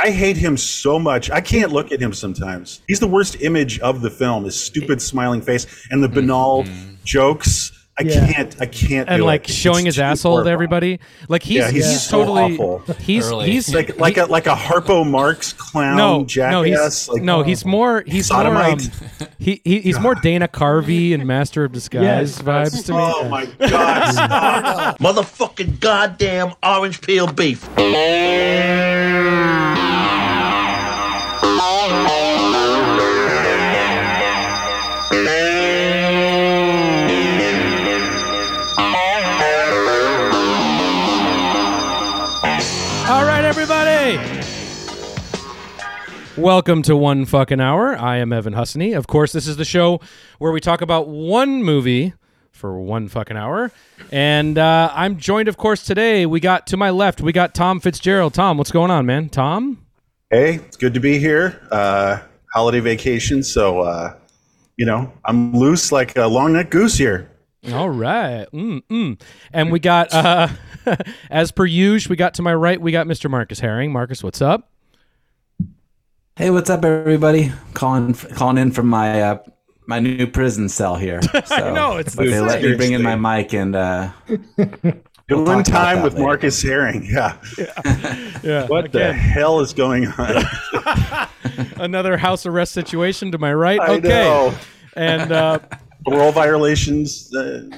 I hate him so much. I can't look at him sometimes. He's the worst image of the film. His stupid smiling face and the banal jokes. I Yeah. can't. I can't. and do like it. showing It's his too asshole to everybody. Like he's Yeah, he's he's so totally awful. he's Early. he's like like a like a Harpo Marx clown no jackass. no he's like, no he's more he's more um, he, he he's more Dana Carvey and Master of Disguise Yes. vibes to me. Oh my god! Motherfucking goddamn orange peel beef. Welcome to One Fucking Hour. I am Evan Husney. Of course, this is the show where we talk about one movie for one fucking hour. And uh, I'm joined, of course, today. We got to my left, we got Tom Fitzgerald. Tom, what's going on, man? Tom? Hey, it's good to be here. Uh, holiday vacation, so uh, you know I'm loose like a long neck goose here. All right. Mm, mm. And we got, uh, as per usual, we got to my right, we got Mr. Marcus Herring. Marcus, what's up? Hey, what's up, everybody? Calling calling in from my uh, my new prison cell here. So, know, it's but they let me bring in my mic and uh, Doing talk about time with later. Marcus Herring. Yeah. Yeah. What the hell is going on? Another house arrest situation to my right. I okay. know. And uh, Parole violations. Uh,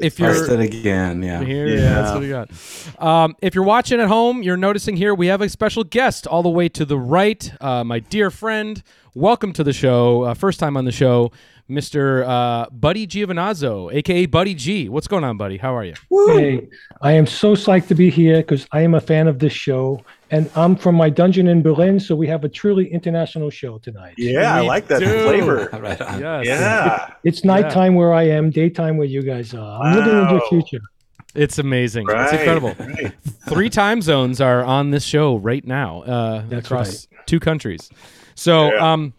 if you're busted again. Yeah. Here, Yeah. yeah, that's what we got. Um, if you're watching at home, you're noticing here we have a special guest all the way to the right. Uh, my dear friend, welcome to the show. Uh, first time on the show, Mr. Uh, Buddy Giovinazzo, aka Buddy G. What's going on, Buddy? How are you? Hey, I am so psyched to be here because I am a fan of this show, and I'm from my dungeon in Berlin, so we have a truly international show tonight. yeah, I like that do. flavor. Right on. Yes. Yeah. It's nighttime where I am, daytime where you guys are. I'm living in the future. It's amazing. Right. It's incredible. right. Three time zones are on this show right now uh, That's across two countries. So, Yeah. um,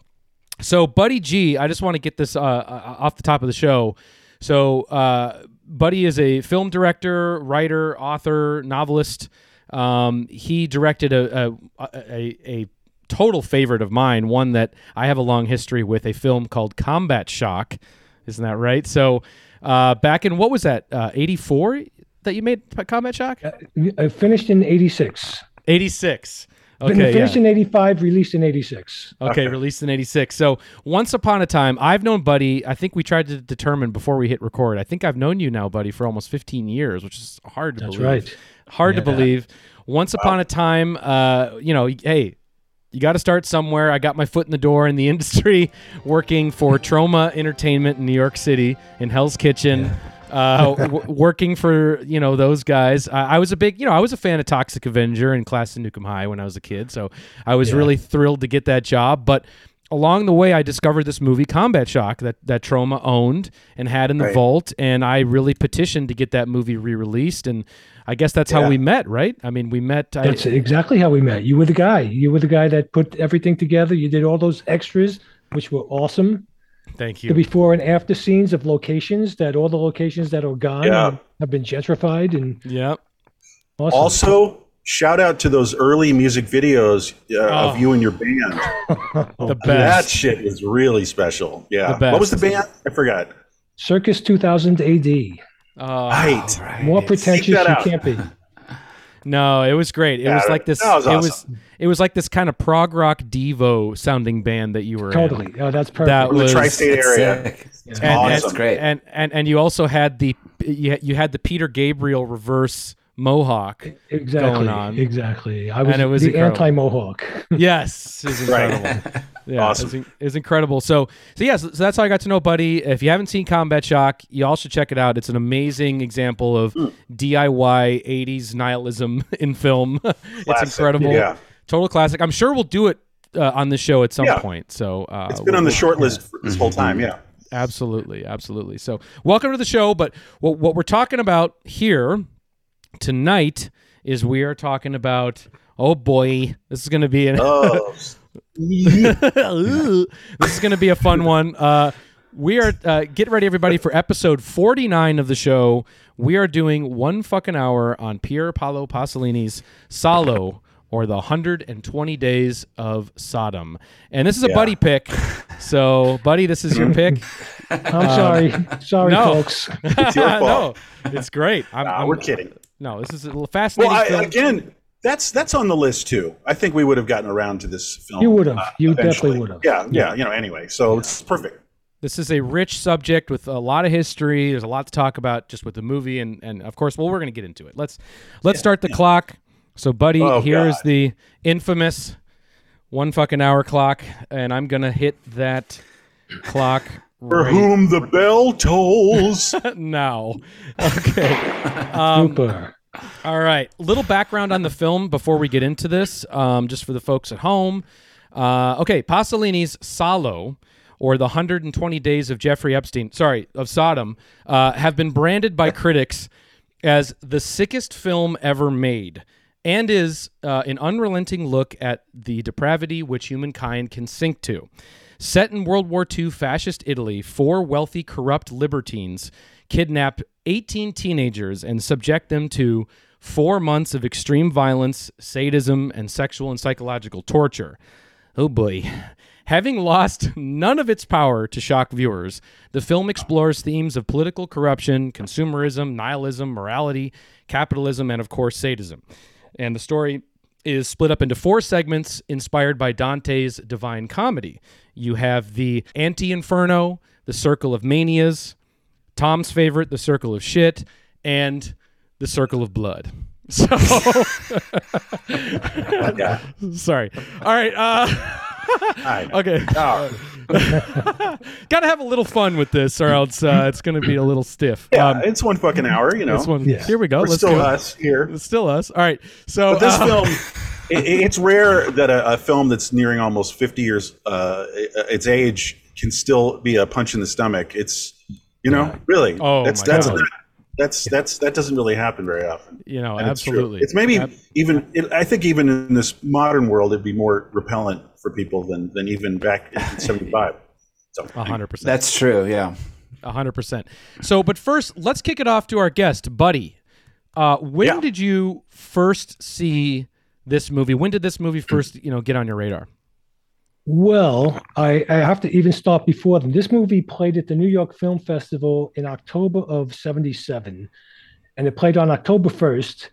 so Buddy G, I just want to get this uh, uh, off the top of the show. So, uh, Buddy is a film director, writer, author, novelist. Um, he directed a a, a a total favorite of mine, one that I have a long history with, a film called Combat Shock. Isn't that right? So, uh, back in what was that? Eighty four that you made Combat Shock? I finished in 86. 86. Been Okay, finished yeah. in 85, released in 86. Okay, released in 86. So, once upon a time, I've known Buddy, I think we tried to determine before we hit record. I think I've known you now, Buddy, for almost 15 years, which is hard to That's believe. right. Hard to believe. Once upon a time, uh, you know, hey, you got to start somewhere. I got my foot in the door in the industry working for Troma Entertainment in New York City in Hell's Kitchen. Uh, w- working for you know those guys, I, I was a big you know I was a fan of Toxic Avenger and Class of Nuke 'Em High when I was a kid, so I was Yeah. really thrilled to get that job. But along the way, I discovered this movie Combat Shock that that Troma owned and had in the Right. vault, and I really petitioned to get that movie re-released. And I guess that's how Yeah. we met, right? I mean, we met. I, That's exactly how we met. You were the guy. You were the guy that put everything together. You did all those extras, which were awesome. Thank you. the before and after scenes of locations that all the locations that are gone Yeah. have been gentrified and yeah. awesome. Also, shout out to those early music videos uh, Oh. of you and your band. The best. That shit is really special. Yeah. The best. What was the band? I forgot. Circus 2000 AD. Oh, Right. More pretentious you can't be. No, it was great. It Yeah, was like this. that was It was. It was like this kind of prog rock Devo sounding band that you were in. Totally. Oh, that's perfect. That From the was- tri-state It's area. sick. And, Awesome. and, great. And, and and you also had the you had, you had the Peter Gabriel reverse mohawk. exactly. going on. Exactly. I was, it was the anti-mohawk. Yes, is Right. Yeah, Awesome. it's, it's incredible. So, so yes, so that's how I got to know Buddy. If you haven't seen Combat Shock, you all should check it out. It's an amazing example of Hmm. DIY '80s nihilism in film. it's incredible. Yeah. Total classic. I'm sure we'll do it uh, on the show at some Yeah. point. So uh, It's been on the short list for this whole time. Yeah. Absolutely, absolutely. So, welcome to the show. But what, what we're talking about here tonight is we are talking about. Oh boy, this is going to be an. Oh, this is going to be a fun one. Uh, we are uh, get ready, everybody, for episode forty nine of the show. We are doing one fucking hour on Pier Paolo Pasolini's Salo, or the 120 Days of Sodom. And this is a Yeah. buddy pick. So, buddy, this is your pick. I'm sorry, sorry, no. folks. It's your fault. no, it's great. I'm, Nah, I'm- we're kidding. No, this is a little Well, I, film. again, that's that's on the list too. I think we would have gotten around to this film. You would have. uh, You eventually. definitely would have. Yeah, yeah. You know. Anyway, so it's perfect. This is a rich subject with a lot of history. There's a lot to talk about just with the movie, and and of course, well, we're going to get into it. Let's let's start the clock. So, buddy, Oh, here is God. the infamous one fucking hour clock, and I'm gonna hit that clock For right whom the bell tolls. now. Okay. Um, Super. All right. Little background on the film before we get into this, um, just for the folks at home. Uh, okay, Pasolini's Salo, or the 120 Days of Jeffrey Epstein, sorry, of Sodom, uh, have been branded by critics as the sickest film ever made, and is uh, an unrelenting look at the depravity which humankind can sink to. Set in World War II fascist Italy, four wealthy, corrupt libertines kidnap 18 teenagers and subject them to four months of extreme violence, sadism, and sexual and psychological torture. Oh boy. Having lost none of its power to shock viewers, the film explores themes of political corruption, consumerism, nihilism, morality, capitalism, and of course, sadism. And the story is split up into four segments inspired by Dante's Divine Comedy. You have the Ante Inferno, the Circle of Manias, Tom's favorite, the Circle of Shit, and the Circle of Blood. So, sorry. All right. Uh, okay. Got to have a little fun with this, or else uh, it's going to be a little stiff. yeah, Um, it's one fucking hour. You know, this one. Yeah. Here we go. we're Let's still go. us here. It's still us. All right. So But this uh, film, it, it's rare that a, a film that's nearing almost 50 years uh, its age can still be a punch in the stomach. It's, you know, really. Oh, that's my that's God. not, that's that's that doesn't really happen very often. you know, And absolutely. It's, maybe Ab- even. It, I think even in this modern world, it'd be more repellent for people than than even back in '75. So a hundred percent. That's true. Yeah. A hundred percent. So, but first, let's kick it off to our guest, Buddy. Uh, when Yeah. did you first see this movie? When did this movie first, you know, get on your radar? Well, I, I have to even start before them. This movie played at the New York Film Festival in October of 77, and it played on October 1st.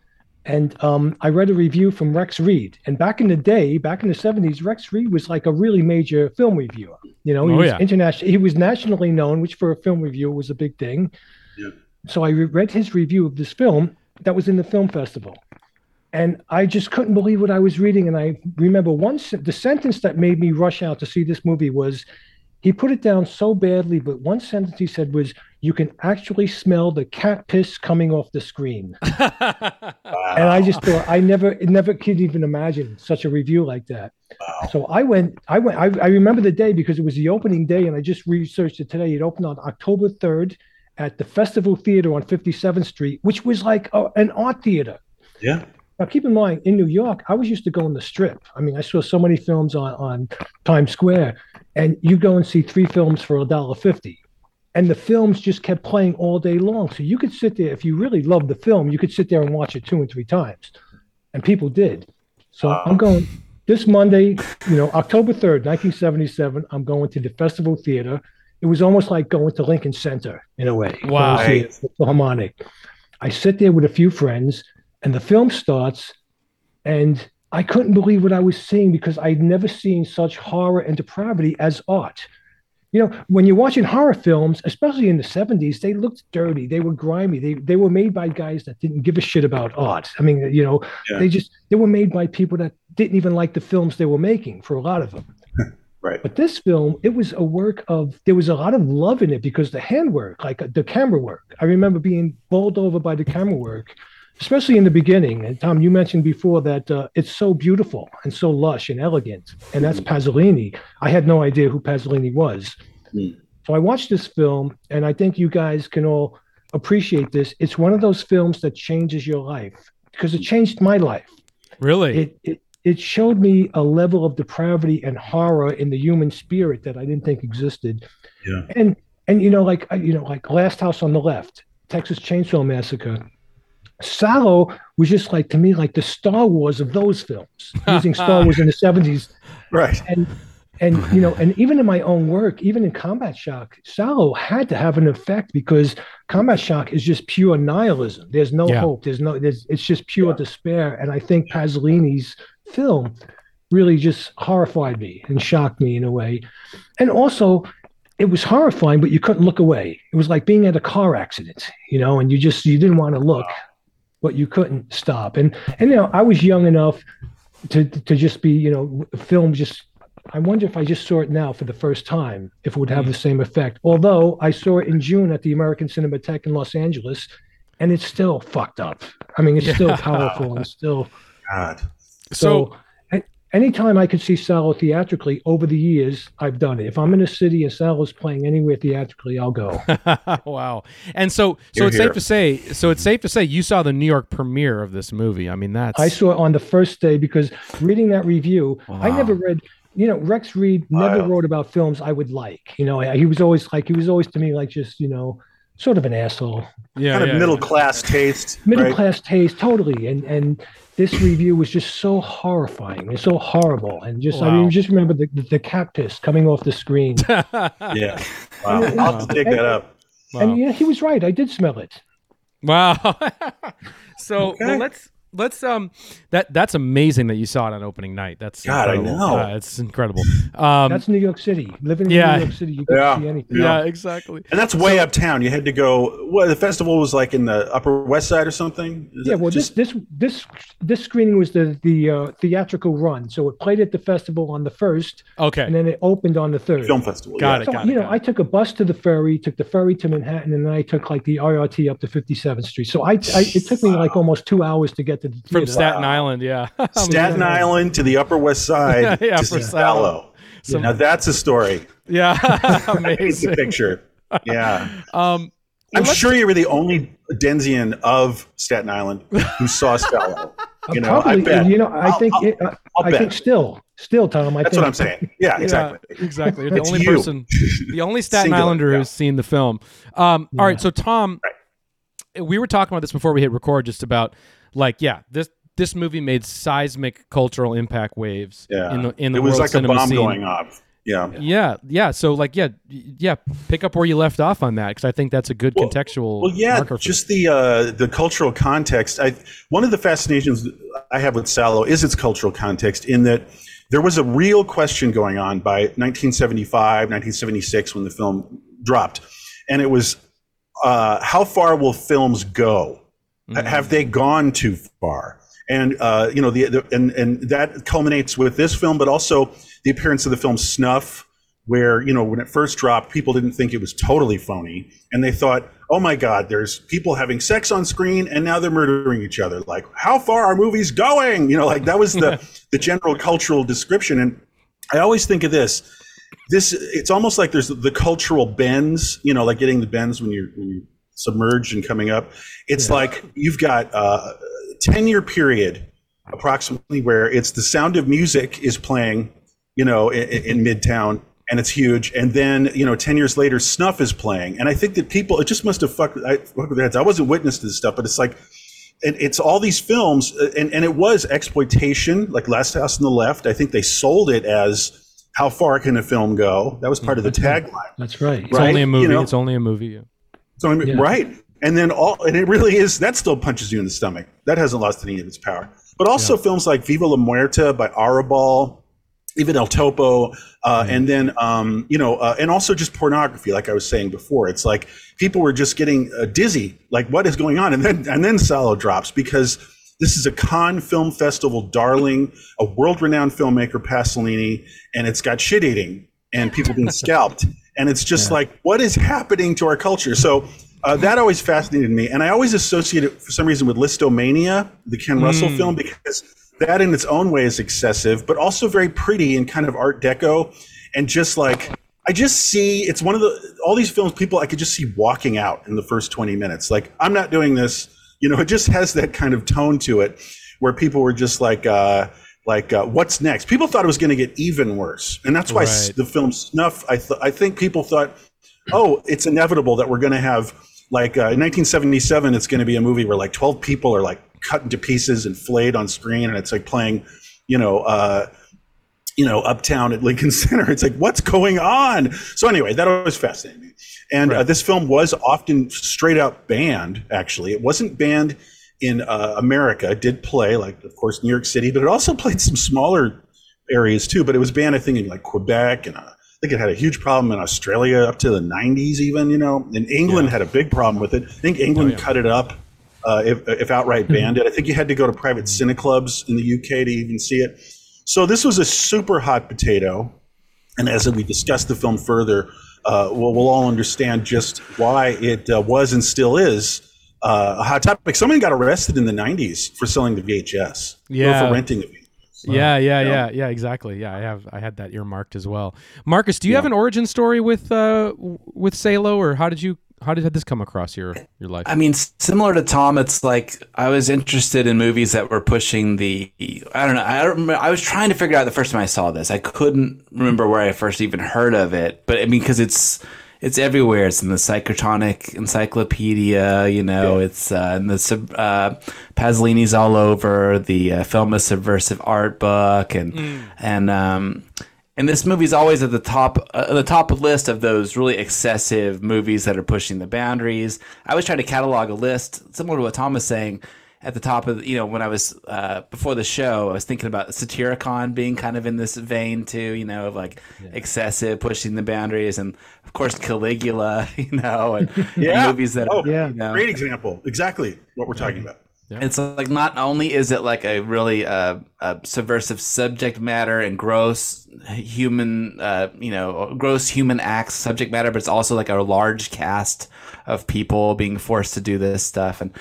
And um, I read a review from Rex Reed. And back in the day, back in the 70s, Rex Reed was like a really major film reviewer. You know, he Oh, was yeah. international. He was nationally known, which for a film reviewer was a big thing. Yeah. So I re- read his review of this film that was in the film festival and I just couldn't believe what I was reading. And I remember one the sentence that made me rush out to see this movie was he put it down so badly, but one sentence he said was, "You can actually smell the cat piss coming off the screen." And I just thought I never never could even imagine such a review like that. So I went, I went, I, I remember the day because it was the opening day, and I just researched it today. It opened on October 3rd at the Festival Theater on 57th Street, which was like a, an art theater. yeah, Now, keep in mind, in New York, I was used to going the strip. I mean, I saw so many films on, on Times Square, and you go and see three films for a dollar fifty, and the films just kept playing all day long. So you could sit there if you really loved the film, you could sit there and watch it two and three times, and people did. So I'm going this Monday, you know, October third, nineteen seventy-seven. I'm going to the Festival Theater. It was almost like going to Lincoln Center in a way. Wow. Going to see the Philharmonic. I sit there with a few friends, and the film starts, and I couldn't believe what I was seeing because I'd never seen such horror and depravity as art. You know, when you're watching horror films, especially in the 70s, they looked dirty, they were grimy, they they were made by guys that didn't give a shit about art. I mean, you know, Yeah. they just they were made by people that didn't even like the films they were making for a lot of them. right. But this film, it was a work of, there was a lot of love in it because the handwork, like the camera work, I remember being bowled over by the camera work, especially in the beginning. And Tom, you mentioned before that uh, it's so beautiful and so lush and elegant. And that's Pasolini. I had no idea who Pasolini was. Hmm. So I watched this film, and I think you guys can all appreciate this. It's one of those films that changes your life because it changed my life really? it, it it showed me a level of depravity and horror in the human spirit that I didn't think existed. Yeah. And and you know, like you know, like Last House on the Left, Texas Chainsaw Massacre. Salo was just like to me like the Star Wars of those films, using Star Wars in the seventies, Right. and and you know, and even in my own work, even in Combat Shock, Salo had to have an effect because Combat Shock is just pure nihilism. There's no Yeah. hope. There's no. There's it's just pure despair, and I think Pasolini's film really just horrified me and shocked me in a way, and also. It was horrifying, but you couldn't look away. It was like being at a car accident, you know, and you just you didn't want to look, but you couldn't stop. And and you know, I was young enough to to just be, you know, film just I wonder if I just saw it now for the first time, if it would have mm. the same effect. Although I saw it in June at the American Cinematheque in Los Angeles, and it's still fucked up. I mean, it's still powerful and still God. So, so. A- Anytime I could see Salo theatrically over the years, I've done it. If I'm in a city and Salo's playing anywhere theatrically, I'll go. wow. And so, so You're it's here. safe to say, so it's safe to say you saw the New York premiere of this movie. I mean, that's I saw it on the first day because reading that review, I never read. You know, Rex Reed never Wow. wrote about films I would like. You know, he was always like he was always to me like just you know, sort of an asshole, yeah, kind of yeah. middle class taste. middle right? class taste, totally. And and this review was just so horrifying and so horrible. And just I mean, just remember the the, the cat piss coming off the screen. Yeah. Wow. I'll have to dig that up. Wow. And yeah, he was right. I did smell it. Wow. so Okay. well, let's let's um that that's amazing that you saw it on opening night. That's God, I incredible. know. Uh, it's incredible. Um, That's New York City. Living in yeah. New York City, you can Yeah. see anything. yeah, exactly. And that's way uptown. You had to go. Well, the festival was like in the Upper West Side or something. Is Yeah, well, just, this this this this screening was the the uh, theatrical run, so it played at the festival on the first, Okay. and then it opened on the third. film festival. Got yeah. it. So you know, got. I took a bus to the ferry, took the ferry to Manhattan, and then I took like the RRT up to 57th Street. So I, I it took me like almost two hours to get to the From theater. Staten Island, yeah. Staten Island to the Upper West Side Yeah, to for see Salo. Salo. Some- Now that's a story. yeah, Paint the amazing. picture. Yeah. Um, I'm let's- sure you were the only Denzian of Staten Island who saw Salo. You know, Probably, I bet. you know, I I'll- think I'll- it, uh, I'll I bet. think still, still, Tom. I That's think what I'm saying. Yeah, exactly. Yeah, exactly. You're the It's only you. person, the only Staten Singular, Islander yeah. who's seen the film. Um, All right, so Tom, we were talking about this before we hit record, just about like, yeah, this this movie made seismic cultural impact waves Yeah. in the in the it was world like a bomb scene. going off. Yeah. Yeah, yeah. So like, yeah, yeah. Pick up where you left off on that because I think that's a good Well- contextual. Well, yeah, marker for- just the uh, the cultural context. I one of the fascinations I have with Salo is its cultural context in that there was a real question going on by 1975, 1976 when the film dropped, and it was uh, how far will films go? Ha- Have they gone too far? And uh, you know, the, the and and that culminates with this film, but also the appearance of the film Snuff, where you know when it first dropped, people didn't think it was totally phony, and they thought, "Oh my God, there's people having sex on screen, and now they're murdering each other." Like, how far are movies going? You know, like that was the the general cultural description. And I always think of this. This it's almost like there's the cultural bends. You know, like getting the bends when you're, when you're submerged and coming up. It's like you've got uh, a ten year period approximately where it's the sound of music is playing, you know, in, in Midtown, and it's huge. And then, you know, ten years later, Snuff is playing, and I think that people, it just must have fucked, I, fucked with their heads. I wasn't witness to this stuff, but it's like, it, it's all these films, uh, and and it was exploitation, like Last House on the Left. I think they sold it as how far can a film go? That was part of the tagline. That's right. it's right, only a you movie. know. It's only a movie. Yeah. So I mean, Yeah. right, and then all, and it really is that still punches you in the stomach. That hasn't lost any of its power. But also films like Viva la Muerte by Arrabal, even El Topo, uh, and then um, you know, uh, and also just pornography, like I was saying before. It's like people were just getting uh, dizzy, like what is going on, and then and then Salo drops because this is a Cannes Film Festival darling, a world-renowned filmmaker Pasolini, and it's got shit eating and people being scalped, and it's just like what is happening to our culture. So. Uh, that always fascinated me, and I always associate it for some reason with Lisztomania, the Ken Russell film, because that in its own way is excessive, but also very pretty and kind of Art Deco, and just like I just see it's one of the all these films people I could just see walking out in the first twenty minutes. Like I'm not doing this, you know. It just has that kind of tone to it, where people were just like. uh like uh, what's next? People thought it was going to get even worse, and that's why Right. the film Snuff. I th- I think people thought, oh, it's inevitable that we're going to have like uh, in 1977, it's going to be a movie where like 12 people are like cut into pieces and flayed on screen, and it's like playing, you know, uh, you know, uptown at Lincoln Center. It's like, what's going on? So anyway, that was fascinating me. And uh, this film was often straight out banned. Actually, it wasn't banned in uh, America. Did play, like, of course, New York City, but it also played some smaller areas too. But it was banned, I think, in like Quebec and uh, I think it had a huge problem in Australia up to the 90s, even. You know, and England had a big problem with it. I think England cut it up. Uh, if, if outright banned it, I think you had to go to private cineclubs in the UK to even see it. So this was a super hot potato, and as we discuss the film further, uh, we'll, we'll all understand just why it uh, was and still is uh, a hot topic. Someone got arrested in the '90s for selling the VHS, or Yeah. for renting it. Yeah, yeah, Yeah. yeah, yeah, exactly. Yeah, I have I had that earmarked as well. Marcus, do you have an origin story with uh with Salo, or how did you how did this come across your your life? I mean, similar to Tom, it's like I was interested in movies that were pushing the. I don't know. I don't remember. I was trying to figure out the first time I saw this. I couldn't remember where I first even heard of it, but I mean, because it's it's everywhere. It's in the Psychotronic Encyclopedia. You know, it's uh, in the uh, Pasolini's all over the uh, film a subversive art book, and and um, and this movie's always at the top uh, the top list of those really excessive movies that are pushing the boundaries. I was trying to catalog a list similar to what Tom was saying at the top of you know when I was uh, before the show. I was thinking about Satyricon being kind of in this vein too. You know, of like excessive pushing the boundaries, and of course Caligula. You know, and, and Yeah. movies that Oh, Yeah. you know, Great example. Exactly what we're talking about. Yeah. it's like not only is it like a really uh, a subversive subject matter and gross human, uh, you know, gross human acts subject matter, but it's also like a large cast of people being forced to do this stuff. And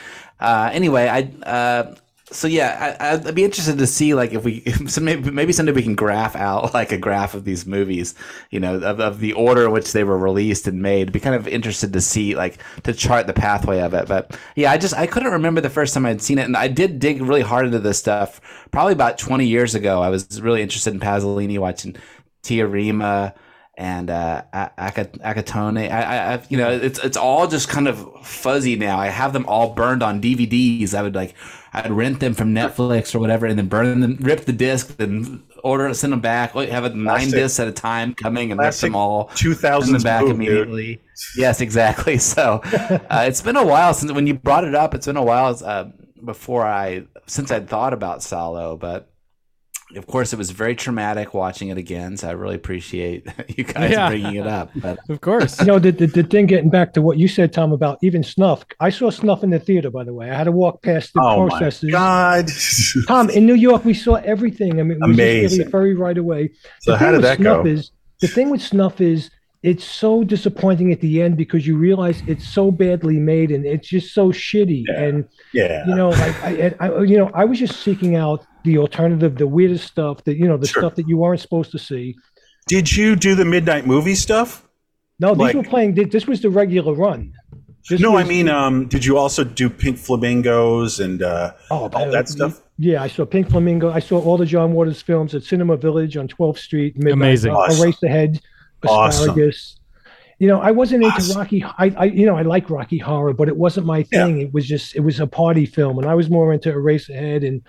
uh, anyway, I. Uh, so yeah, I, I'd be interested to see like if we so maybe maybe someday we can graph out like a graph of these movies, you know, of, of the order in which they were released and made. Be kind of interested to see like to chart the pathway of it. But yeah, I just I couldn't remember the first time I'd seen it, and I did dig really hard into this stuff probably about twenty years ago. I was really interested in Pasolini, watching Teorema and uh, A- Aka- Accattone. I, I, I, you know, it's it's all just kind of fuzzy now. I have them all burned on DVDs. I would like, I'd rent them from Netflix or whatever, and then burn them, rip the disc, then order, send them back. Have it nine Classic. discs at a time coming and rip them all. 2000s send them back move, dude. immediately. Yes, exactly. So uh, it's been a while since when you brought it up. It's been a while uh, before I since I'd thought about Salo, but of course it was very traumatic watching it again. So I really appreciate you guys Yeah. bringing it up. But of course. You know, the, the, the thing getting back to what you said, Tom, about even snuff. I saw snuff in the theater, by the way. I had to walk past the Oh my. God. Tom, in New York, we saw everything. I mean, we just Amazing. really very right away. So The how thing did with that snuff go? Is, the thing with snuff is it's so disappointing at the end because you realize it's so badly made and it's just so shitty. Yeah. And yeah. you know, like I, I, I- you know, I was just seeking out the alternative, the weirdest stuff that you know, the Sure. stuff that you aren't supposed to see. Did you do the midnight movie stuff? No, these Like- were playing. This was the regular run. This no, I mean, um, did you also do Pink Flamingos and uh, oh, all that stuff? Yeah, I saw Pink Flamingo. I saw all the John Waters films at Cinema Village on 12th Street. Midnight, Amazing. Uh, Awesome. Eraserhead, Awesome. Asparagus. You know, I wasn't into Awesome. Rocky. I, I, you know, I like Rocky Horror, but it wasn't my Yeah. thing. It was just, it was a party film, and I was more into Eraserhead and,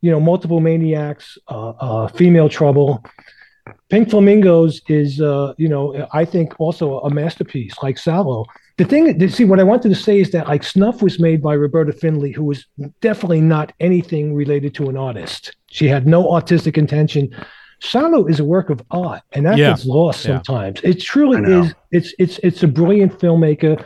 you know, Multiple Maniacs, uh, uh, Female Trouble. Pink Flamingos is, uh, you know, I think also a masterpiece, like Salo. The thing, that- see, what I wanted to say is that like Snuff was made by Roberta Findlay, who was definitely not anything related to an artist. She had no artistic intention. Salo is a work of art, and that Yeah. gets lost Yeah. sometimes. It truly is. It's it's it's a brilliant filmmaker,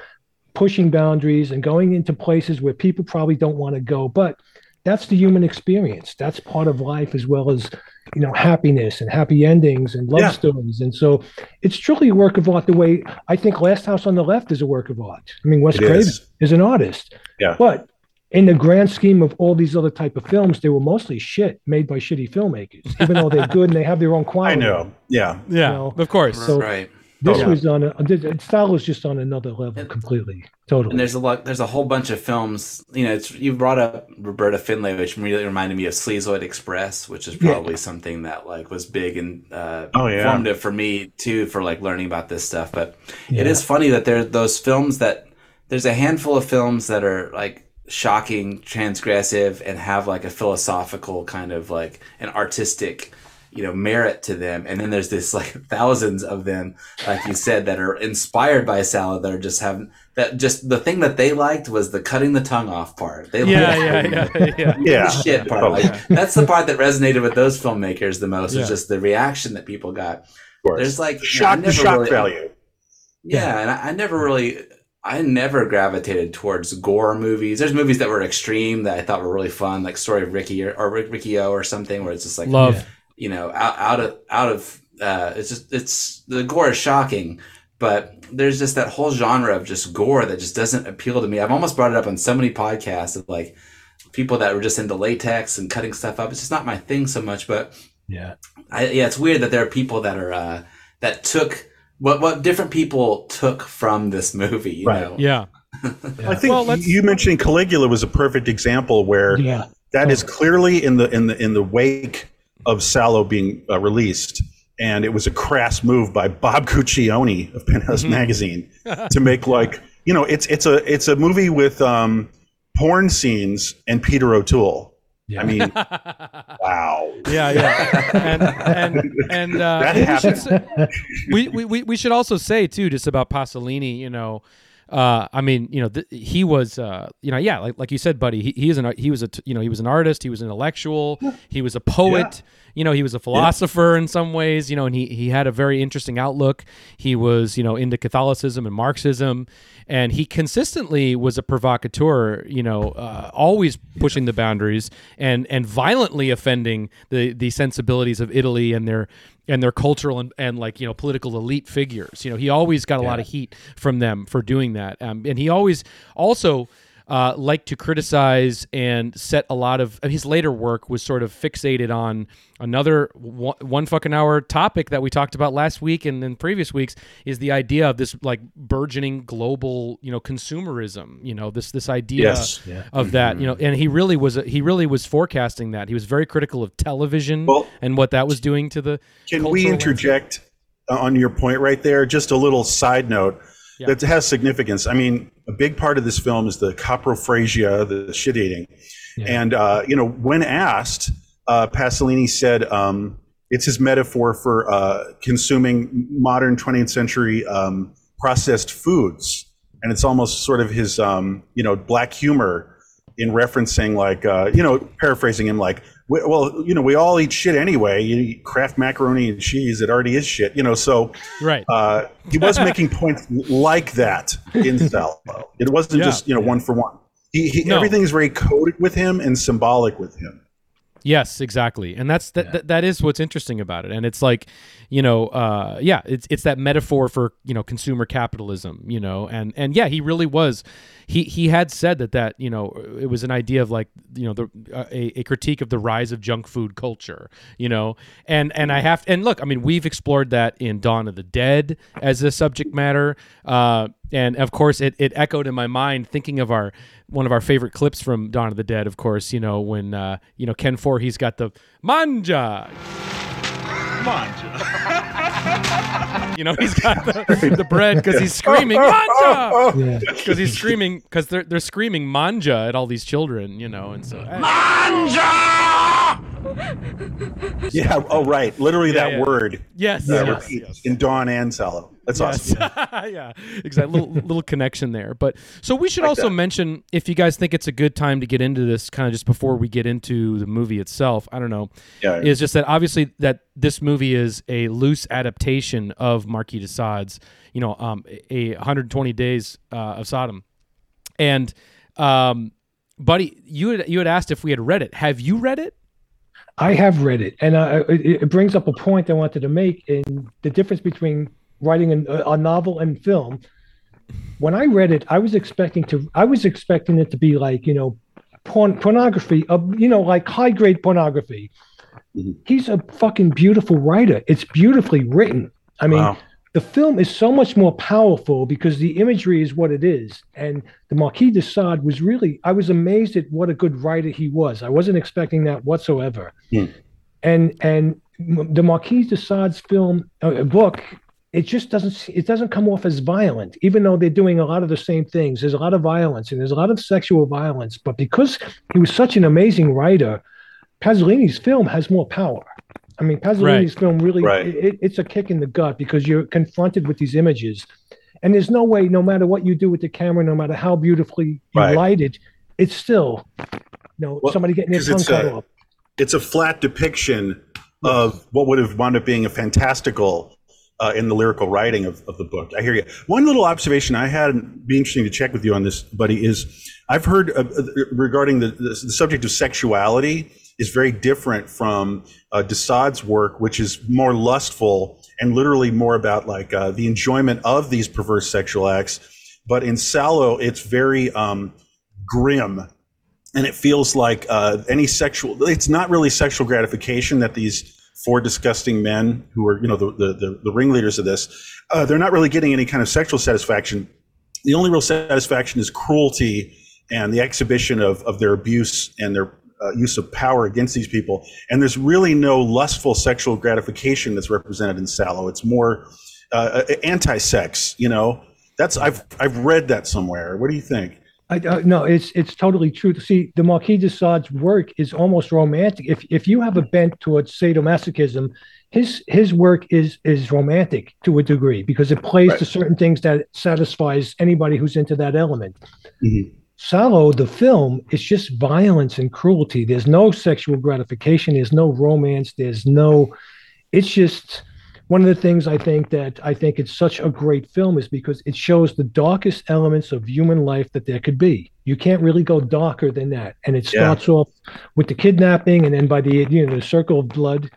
pushing boundaries and going into places where people probably don't want to go. But that's the human experience. That's part of life as well as you know happiness and happy endings and love Yeah. stories. And so it's truly a work of art. The way I think Last House on the Left is a work of art. I mean, Wes It Craven is. is an artist. Yeah. But in the grand scheme of all these other type of films, they were mostly shit made by shitty filmmakers, even though they're good and they have their own quality. I know. Yeah. yeah, know, of course. So- right. This Totally. was on a style was just on another level completely. Totally. And there's a lot. There's a whole bunch of films. You know, it's you brought up Roberta Findlay, which really reminded me of Sleazoid Express, which is Yeah. probably something that like was big and uh, Oh, yeah. formative for me too for like learning about this stuff. But Yeah. it is funny that there are those films that there's a handful of films that are like shocking, transgressive, and have like a philosophical kind of like an artistic, you know, merit to them. And then there's this like thousands of them, like you said, that are inspired by Salo that are just having that just the thing that they liked was the cutting the tongue off part. They Yeah, liked yeah, yeah, yeah. Yeah. the shit part. Like, that's the part that resonated with those filmmakers the most. Yeah. Was just the reaction that people got. There's like The you know, shock, shock really- value. yeah, and I, I never really, I never gravitated towards gore movies. There's movies that were extreme that I thought were really fun, like Story of Ricky or, or Rick- Riki-Oh or something, where it's just like Love. Yeah. you know out, out of out of uh, it's just it's the gore is shocking, but there's just that whole genre of just gore that just doesn't appeal to me. I've almost brought it up on so many podcasts of like people that were just into latex and cutting stuff up. It's just not my thing so much, but Yeah. I, yeah, it's weird that there are people that are uh, that took what what different people took from this movie. You Right. know, Yeah. I think Well, you mentioning Caligula was a perfect example where Yeah. that is clearly in the in the in the wake of Salo being uh, released, and it was a crass move by Bob Guccione of Penthouse Mm-hmm. Magazine to make like you know it's it's a it's a movie with um, porn scenes and Peter O'Toole. Yeah. I mean, wow. Yeah, yeah, and and and uh, That we, should happened. say, we, we we we should also say too, just about Pasolini. You know, uh, I mean, you know, th- he was, uh, you know, yeah, like like you said, buddy. He, he is an he was a t- you know he was an artist. He was an intellectual. He was a poet. You know, he was a philosopher in some ways. You know, and he he had a very interesting outlook. He was you know into Catholicism and Marxism, and he consistently was a provocateur. You know, uh, always pushing the boundaries and and violently offending the the sensibilities of Italy and their and their cultural and, and like you know political elite figures. You know, he always got a lot of heat from them for doing that, um, and he always also. Uh, liked to criticize and set a lot of his later work was sort of fixated on another one, one fucking hour topic that we talked about last week and in previous weeks is the idea of this like burgeoning global you know consumerism you know this this idea Yes. Yeah. of that you know and he really was he really was forecasting that he was very critical of television Well, and what that was doing to the Can we interject uh, on your point right there? Just a little side note Yeah. that has significance. I mean, a big part of this film is the coprophagia, the shit eating. And, uh, you know, when asked, uh, Pasolini said um, it's his metaphor for uh, consuming modern 20th century um, processed foods. And it's almost sort of his, um, you know, black humor in referencing, like, uh, you know, paraphrasing him, like, "We- well, you know, we all eat shit anyway. You eat Kraft macaroni and cheese. It already is shit, you know. So right uh, he was making points like that in Salo. It wasn't Yeah. just you know one for one. He, he No. everything is very coded with him and symbolic with him. Yes, exactly, and that's that, that. That is what's interesting about it, and it's like, you know, uh, yeah, it's it's that metaphor for you know consumer capitalism, you know, and and yeah, he really was. He he had said that that you know it was an idea of like you know the uh, a, a critique of the rise of junk food culture, you know, and and I have and look, I mean, we've explored that in Dawn of the Dead as a subject matter, uh, and of course, it it echoed in my mind thinking of our one of our favorite clips from Dawn of the Dead, of course, you know, when uh, you know Ken Foree, he's got the manja. You know, he's got the, the bread because he's screaming manja! Yeah. because he's screaming because they're they're screaming manja at all these children, you know, and so Yeah. Oh, right. Literally that yeah. word yes, uh, yes, yes. in Dawn and Salo. That's awesome. yeah, exactly. Little little connection there. But so we should Like also that. mention if you guys think it's a good time to get into this, kind of just before we get into the movie itself. I don't know. Yeah. Is just that obviously that this movie is a loose adaptation of Marquis de Sade's, you know, um, a 120 Days uh, of Sodom, and um, buddy, you had you had asked if we had read it. Have you read it? I have read it, and uh, it, it brings up a point I wanted to make in the difference between writing a, a novel and film. When I read it, I was expecting to, I was expecting it to be like you know, porn, pornography, of you know, like high grade pornography. Mhm. He's a fucking beautiful writer. It's beautifully written. I mean, Wow. The film is so much more powerful because the imagery is what it is. And the Marquis de Sade was really, I was amazed at what a good writer he was. I wasn't expecting that whatsoever. Hmm. And and the Marquis de Sade's film uh, book it just doesn't it doesn't come off as violent even though they're doing a lot of the same things there's a lot of violence and there's a lot of sexual violence but because he was such an amazing writer pasolini's film has more power i mean pasolini's film really Right. it, it's a kick in the gut because you're confronted with these images and there's no way no matter what you do with the camera no matter how beautifully you Right. light it it's still you know Well, somebody getting their 'cause tongue it's cut a- off it's a flat depiction of what would have wound up being a fantastical uh, in the lyrical writing of, of the book. I hear you. One little observation I had, and be interesting to check with you on this, buddy, is I've heard uh, uh, regarding the, the, the subject of sexuality is very different from uh, work, which is more lustful and literally more about like uh, the enjoyment of these perverse sexual acts. But in Salo, it's very um, grim and it feels like uh, any sexual it's not really sexual gratification that these four disgusting men who are you know the the, the, the ringleaders of this uh, they're not really getting any kind of sexual satisfaction the only real satisfaction is cruelty and the exhibition of, of their abuse and their uh, use of power against these people and there's really no lustful sexual gratification that's represented in Salo it's more uh, anti-sex you know that's i've i've read that somewhere what do you think I, uh, no, it's it's totally true. See, the Marquis de Sade's work is almost romantic. If if you have a bent towards sadomasochism, his his work is is romantic to a degree because it plays Right. to certain things that satisfies anybody who's into that element. Mhm. Salo, the film, is just violence and cruelty. There's no sexual gratification. There's no romance. There's no. It's just one of the things I think that I think it's such a great film is because it shows the darkest elements of human life that there could be. You can't really go darker than that. And it Yeah. starts off with the kidnapping, and then by the you know the circle of blood,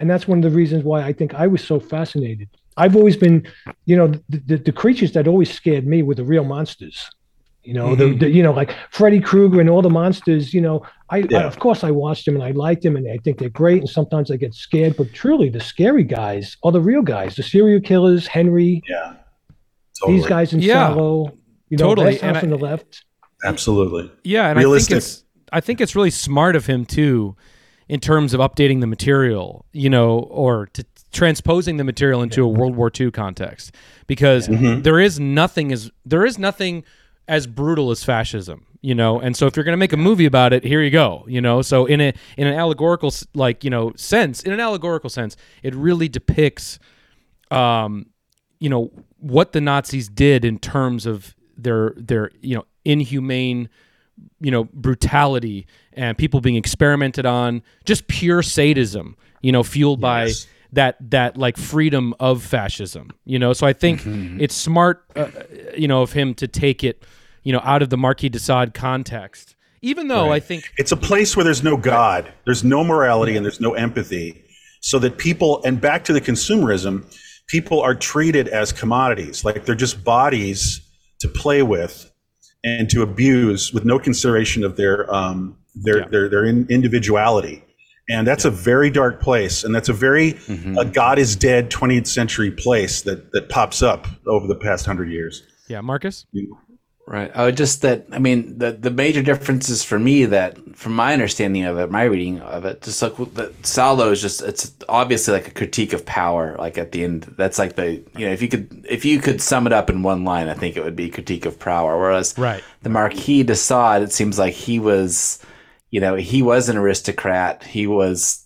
and that's one of the reasons why I think I was so fascinated. I've always been, you know, the, the, the creatures that always scared me were the real monsters. You know, the, mm-hmm. the you know like Freddy Krueger and all the monsters. You know, I, I of course I watched them and I liked them and I think they're great. And sometimes I get scared, but truly the scary guys are the real guys. The serial killers, Henry, yeah totally. these guys in Yeah. Salo. You know, Totally, and House I- the left. absolutely Yeah, and I think it's I think it's really smart of him too, in terms of updating the material, you know, or to transposing the material into a World War II context, because mm-hmm. there is nothing as there is nothing as brutal as fascism, you know. And so if you're going to make a movie about it, here you go, you know. So in a in an allegorical like you know sense, in an allegorical sense, it really depicts um, you know what the Nazis did in terms of their their you know inhumane you know brutality and people being experimented on just pure sadism you know fueled by that that like freedom of fascism you know so i think it's smart uh, you know of him to take it you know out of the marquis de sade context even though i think It's a place where there's no God, there's no morality, and there's no empathy. So that people, and back to the consumerism, people are treated as commodities, like they're just bodies to play with and to abuse with no consideration of their um, their Yeah. their their individuality. And that's a very dark place, and that's a very Mm-hmm. a God is dead 20th century place that that pops up over the past hundred years. yeah marcus Right. Oh, just that. I mean, the the major differences for me that, from my understanding of it, my reading of it, just like the Salo is just it's obviously like a critique of power. Like at the end, that's like the you know if you could if you could sum it up in one line, I think it would be critique of power. Whereas Right. the Marquis de Sade, it seems like he was, you know, he was an aristocrat. He was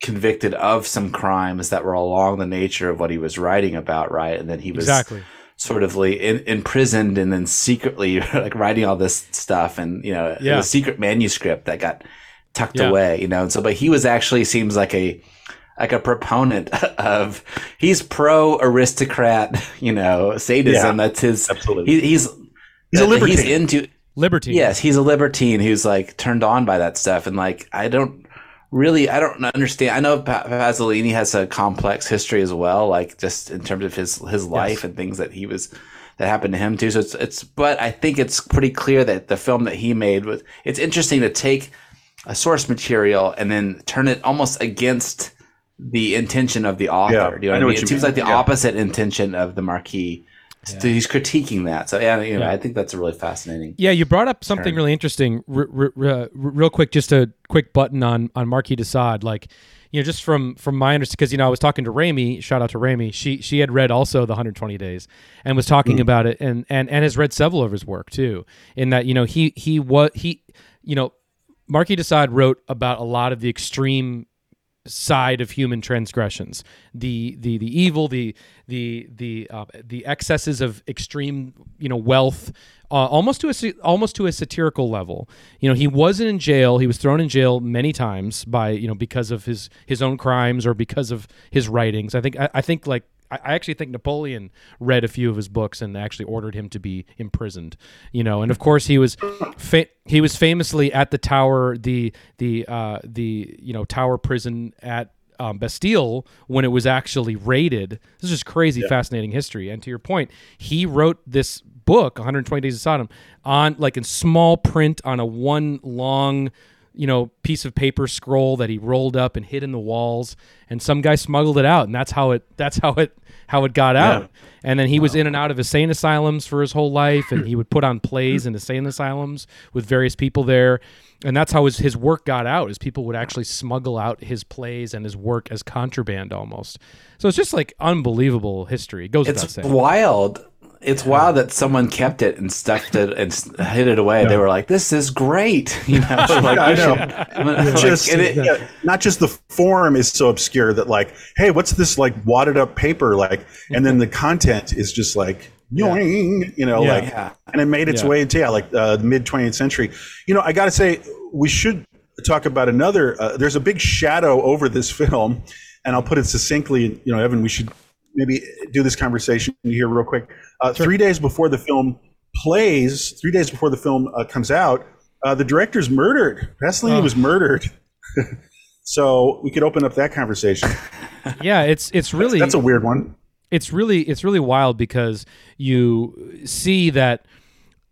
convicted of some crimes that were along the nature of what he was writing about, right? And then he was exactly sort of like in, imprisoned and then secretly like writing all this stuff and you know Yeah. a secret manuscript that got tucked Yeah. away you know and so but he was actually seems like a like a proponent of he's pro aristocrat you know sadism Yeah. that's his Absolutely. he, he's He's a libertine he's into liberty Yes, he's a libertine who's like turned on by that stuff, and like I don't really, I don't understand. I know pa- Pasolini has a complex history as well, like just in terms of his his life and things that he was that happened to him too. So it's it's, but I think it's pretty clear that the film that he made was. It's interesting to take a source material and then turn it almost against the intention of the author. Yeah, Do you know I what I mean? what It seems mean. like the Yeah. opposite intention of the Marquis So he's critiquing that. So yeah, you know, Yeah. I think that's a really fascinating. Yeah, you brought up something really interesting. R- r- r- real quick, just a quick button on on Marquis de Sade. Like, you know, just from from my understanding, because you know, I was talking to Rami. Shout out to Rami. She she had read also the 120 Days and was talking mm. about it, and and and has read several of his work too. In that, you know, he he was he, you know, Marquis de Sade wrote about a lot of the extreme side of human transgressions. The the the evil the the the uh, the excesses of extreme you know wealth uh, almost to a almost to a satirical level. You know he wasn't in jail. He was thrown in jail many times by you know because of his his own crimes or because of his writings. I think i, I think like I I actually think Napoleon read a few of his books and actually ordered him to be imprisoned. You know, and of course he was fa- he was famously at the Tower, the the uh, the you know Tower prison at um, Bastille when it was actually raided. This is just crazy, fascinating history. And to your point, he wrote this book, 120 Days of Sodom, on like in small print on a one long you know piece of paper scroll that he rolled up and hid in the walls and some guy smuggled it out and that's how it that's how it how it got out. And then he was in and out of insane asylums for his whole life and he would put on plays in insane asylums with various people there. And that's how his, his work got out is people would actually smuggle out his plays and his work as contraband almost. So it's just like unbelievable history. It goes It's wild. It's wild that someone kept it and stuffed it and hid it away. They were like, "This is great," you know. like, I know. should- like, just and it- yeah, not just the form is so obscure that like hey what's this like wadded up paper like and then the content is just like yoing, you know Yeah. like Yeah. and it made its Yeah. way into yeah like uh, the mid 20th century you know i gotta say we should talk about another uh, there's a big shadow over this film and i'll put it succinctly you know evan we should maybe do this conversation here real quick. Uh, three days before the film plays three days before the film uh, comes out uh, the director's murdered. Pasolini Oh. was murdered. So we could open up that conversation. Yeah it's it's really that's a weird one. It's really it's really wild because you see that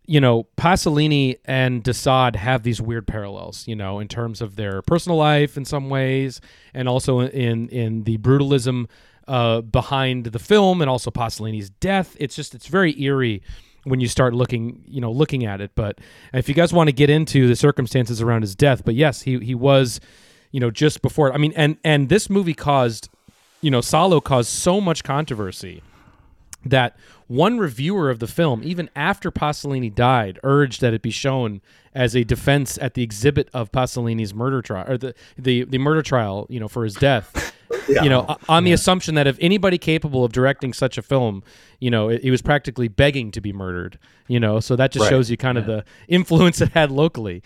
you know Pasolini and de Sade have these weird parallels, you know, in terms of their personal life in some ways, and also in in the brutalism uh, behind the film, and also Pasolini's death. It's just it's very eerie when you start looking you know looking at it. But if you guys want to get into the circumstances around his death, but yes, he he was you know just before. I mean, and and this movie caused you know, Salo caused so much controversy that one reviewer of the film, even after Pasolini died, urged that it be shown as a defense at the exhibit of Pasolini's murder trial or the, the, the murder trial, you know, for his death. Yeah. You know, on the assumption that if anybody capable of directing such a film, you know, he was practically begging to be murdered. You know, so that just Right. shows you kind of the influence it had locally.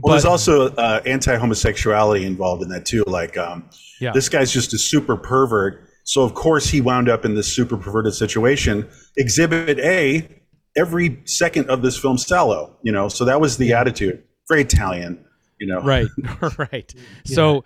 Well, there's also uh, anti-homosexuality involved in that too. Like, um, Yeah. this guy's just a super pervert. So of course he wound up in this super perverted situation. Exhibit A, every second of this film, Salo. You know, so that was the attitude. Very Italian. You know, right right so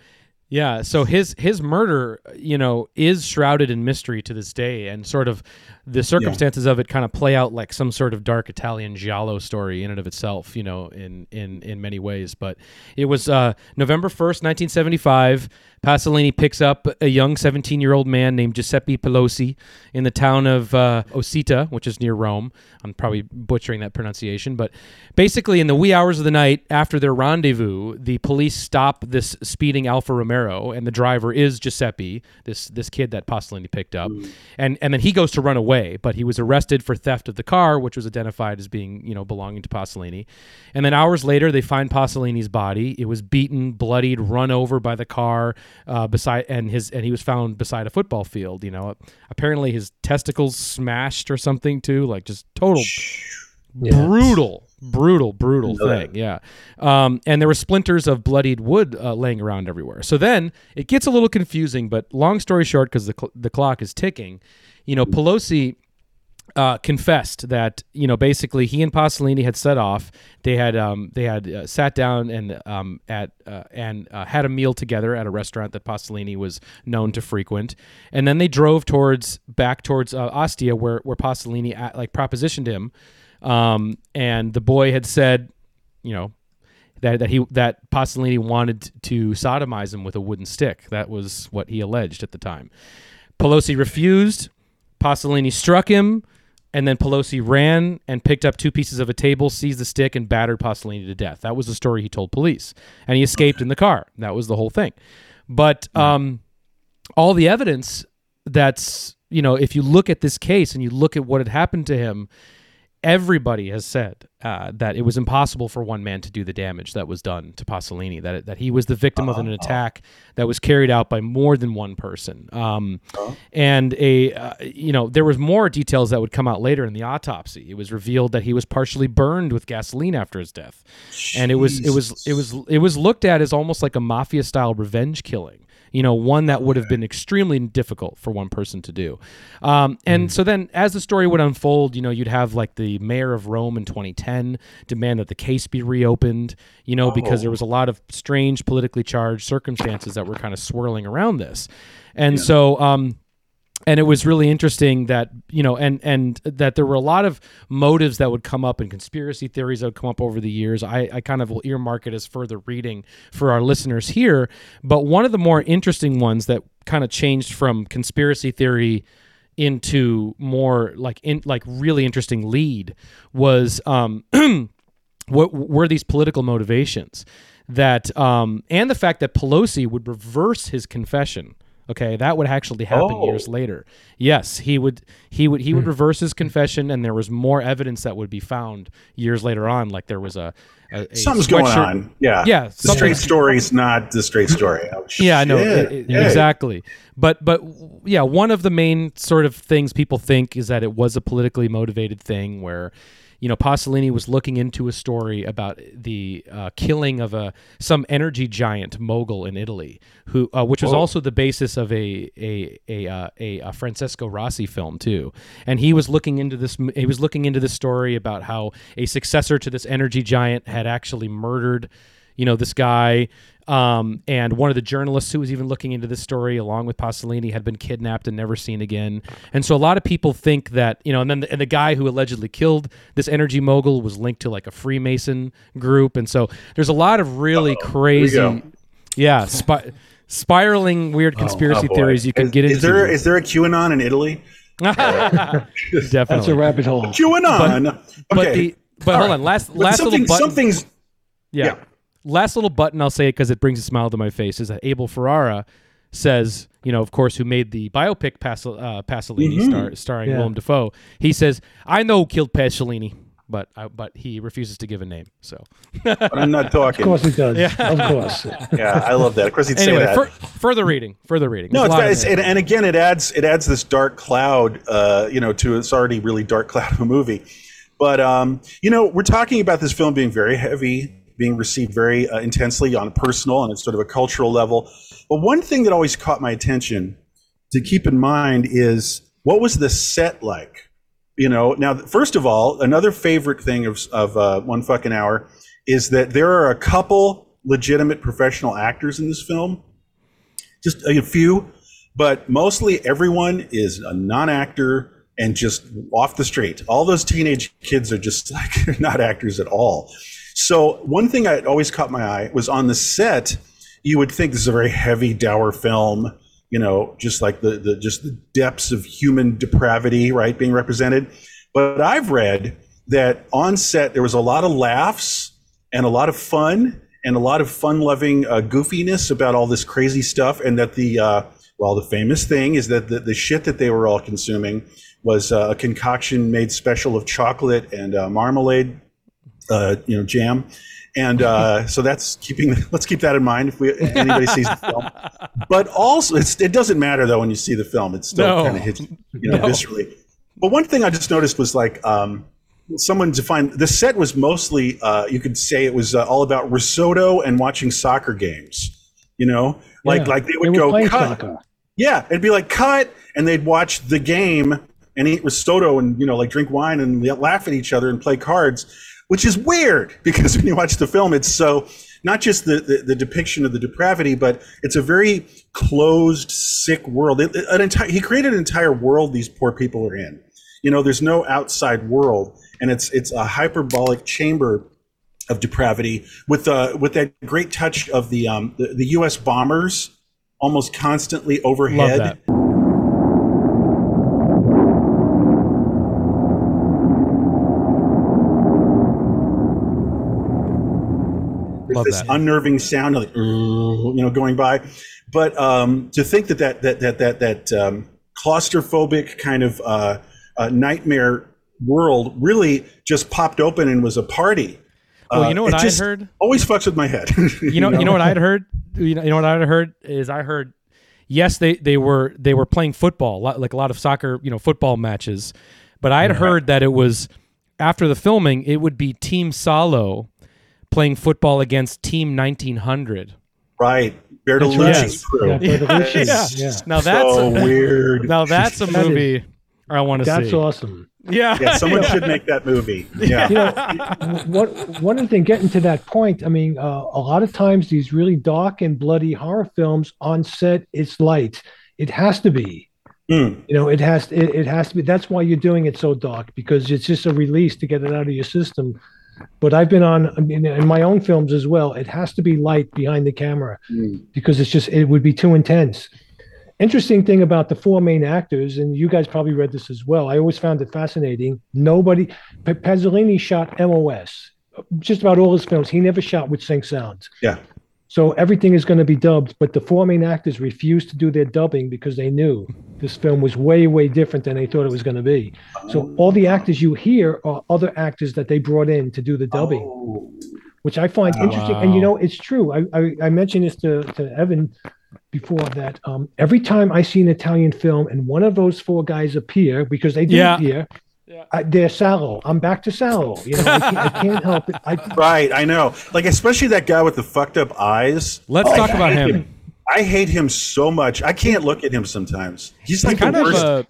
yeah so his his murder you know is shrouded in mystery to this day and sort of the circumstances of it kind of play out like some sort of dark italian giallo story in and of itself you know in in in many ways. But it was uh november 1st 1975 pasolini picks up a young 17 year old man named giuseppe pelosi in the town of uh, ostia which is near rome. I'm probably butchering that pronunciation but basically in the wee hours of the night after their rendezvous the police stop this speeding alfa romero and the driver is giuseppe this this kid that pasolini picked up. And and then he goes to run away but he was arrested for theft of the car which was identified as being you know belonging to pasolini. And then hours later they find pasolini's body. It was beaten bloodied run over by the car uh, beside and his and he was found beside a football field you know. Apparently his testicles smashed or something too like just total brutal brutal brutal thing yeah. Um, and there were splinters of bloodied wood uh, laying around everywhere. So then it gets a little confusing but long story short because the, cl- the clock is ticking you know pelosi uh, confessed that you know basically he and Pasolini had set off. They had um, they had uh, sat down and um, at uh, and uh, had a meal together at a restaurant that Pasolini was known to frequent, and then they drove towards back towards uh, Ostia where where Pasolini uh, like propositioned him, um, and the boy had said, you know. That, that he that Pasolini wanted to sodomize him with a wooden stick. That was what he alleged at the time. Pelosi refused. Pasolini struck him. and then Pelosi ran and picked up two pieces of a table, seized the stick, and battered Pasolini to death. That was the story he told police, and he escaped in the car. That was the whole thing. But um, all the evidence that's you know, if you look at this case and you look at what had happened to him, everybody has said uh, that it was impossible for one man to do the damage that was done to Pasolini. That that he was the victim of an attack that was carried out by more than one person. Um, And a uh, you know there was more details that would come out later in the autopsy. It was revealed that he was partially burned with gasoline after his death, and it was it was it was it was looked at as almost like a mafia style revenge killing you know, one that would have been extremely difficult for one person to do. Um, and so then, as the story would unfold, you know, you'd have like the mayor of Rome in 2010 demand that the case be reopened, you know, because there was a lot of strange politically charged circumstances that were kind of swirling around this. And so, um, and it was really interesting that you know and and that there were a lot of motives that would come up and conspiracy theories that would come up over the years. I, I kind of will earmark it as further reading for our listeners here. But one of the more interesting ones that kind of changed from conspiracy theory into more like in like really interesting lead was um what were these political motivations that um and the fact that pelosi would reverse his confession okay that would actually happen Oh. years later yes he would he would he would hmm. reverse his confession and there was more evidence that would be found years later on like there was a, a, a Something's going sweatshirt- on. Yeah. Yeah, The something- straight story's not the straight story. Oh, yeah, I know Yeah. exactly. But but yeah, one of the main sort of things people think is that it was a politically motivated thing where you know Pasolini was looking into a story about the uh, killing of a some energy giant mogul in Italy, who uh, which was also the basis of a a a, uh, a a Francesco Rosi film too. And he was looking into this. He was looking into this story about how a successor to this energy giant had actually murdered you know this guy um, and one of the journalists who was even looking into this story along with pasolini had been kidnapped and never seen again and so a lot of people think that you know and then the, and the guy who allegedly killed this energy mogul was linked to like a freemason group and so there's a lot of really crazy go. yeah spi- spiraling weird conspiracy Oh, boy. theories you can is, get into Is there is there a QAnon in Italy? definitely That's a rabbit hole. QAnon. but okay. the but hold on last But last something, little button something's Yeah. Yeah. Last little button I'll say it because it brings a smile to my face is that Abel Ferrara says, you know, of course, who made the biopic Pas- uh, Pasolini Mm-hmm. star- starring Yeah. Willem Dafoe. He says, "I know who killed Pasolini." But, uh, but he refuses to give a name. So but I'm not talking. Of course he does. Yeah. Of course. Yeah, I love that. Of course he'd anyway, say that. fur- further reading, further reading. no, There's it's, a it's there. and, and again, it adds it adds this dark cloud, uh, you know, to it's already really dark cloud of a movie. But um, you know, we're talking about this film being very heavy, being received very uh, intensely on a personal and sort of a cultural level. But one thing that always caught my attention to keep in mind is what was the set like? You know, now first of all, another favorite thing of of uh, one fucking hour is that there are a couple legitimate professional actors in this film just a few, but mostly everyone is a non-actor and just off the street. All those teenage kids are just like not actors at all. So one thing I always caught my eye was on the set. You would think this is a very heavy, dour film. You know, just like the the just the depths of human depravity, right, being represented. But I've read that on set there was a lot of laughs and a lot of fun and a lot of fun-loving uh, goofiness about all this crazy stuff, and that the uh, well, the famous thing is that the, the shit that they were all consuming was uh, a concoction made special of chocolate and uh, marmalade, uh, you know, jam, and uh, so that's keeping. Let's keep that in mind if we if anybody sees the film. But also, it's, it doesn't matter though when you see the film; it still No. kind of hits you know viscerally. But one thing I just noticed was like um, someone defined the set was mostly uh, you could say it was uh, all about risotto and watching soccer games. You know, like Yeah. like they They would go cut. soccer. Yeah, it'd be like cut, and they'd watch the game and eat risotto and you know like drink wine and laugh at each other and play cards, which is weird because when you watch the film, it's so not just the the, the depiction of the depravity, but it's a very closed, sick world. It, an entire he created an entire world these poor people are in. You know, there's no outside world, and it's it's a hyperbolic chamber of depravity with uh, with that great touch of the um, the, the U.S. bombers almost constantly overhead. Love this that. unnerving sound, like you know, going by. But um, to think that that that that that that um, claustrophobic kind of uh, uh, nightmare world really just popped open and was a party. Well, Uh, you know what it I just heard? Always fucks with my head. You know, you know what I'd heard. You know, you know what I'd heard is I heard. Yes, they they were they were playing football, like a lot of soccer, you know, football matches. But I had heard that it was after the filming, it would be Team Salo playing football against Team 1900. right, That's Bertolucci's right. crew. Yeah, Bertolucci. Yeah. yeah. Now that's so weird. now that's a That is- movie I want to see. That's awesome. Yeah, yeah, someone should make that movie. Yeah. you know, what one of the things getting to that point. I mean, uh, a lot of times these really dark and bloody horror films on set, it's light. It has to be. Mm. You know, it has it, it has to be. That's why you're doing it so dark because it's just a release to get it out of your system. But I've been on I mean, in my own films as well. It has to be light behind the camera Mm. because it's just it would be too intense. Interesting thing about the four main actors, and you guys probably read this as well. I always found it fascinating. Nobody, Pe- Pasolini shot MOS, just about all his films. He never shot with sync sounds. Yeah. So everything is going to be dubbed, but the four main actors refused to do their dubbing because they knew this film was way, way different than they thought it was going to be. So all the actors you hear are other actors that they brought in to do the dubbing Oh. which I find interesting. And you know, it's true. I, I, I mentioned this to, to Evan before that um, every time I see an Italian film and one of those four guys appear, because they do Yeah. appear, I, they're Salo. I'm back to Salo. You know, I can't, I can't help it. I, Right, I know. Like especially that guy with the fucked up eyes. let's Oh, talk I about hate him. I hate him so much. I can't look at him sometimes. He's like kind the worst. uh,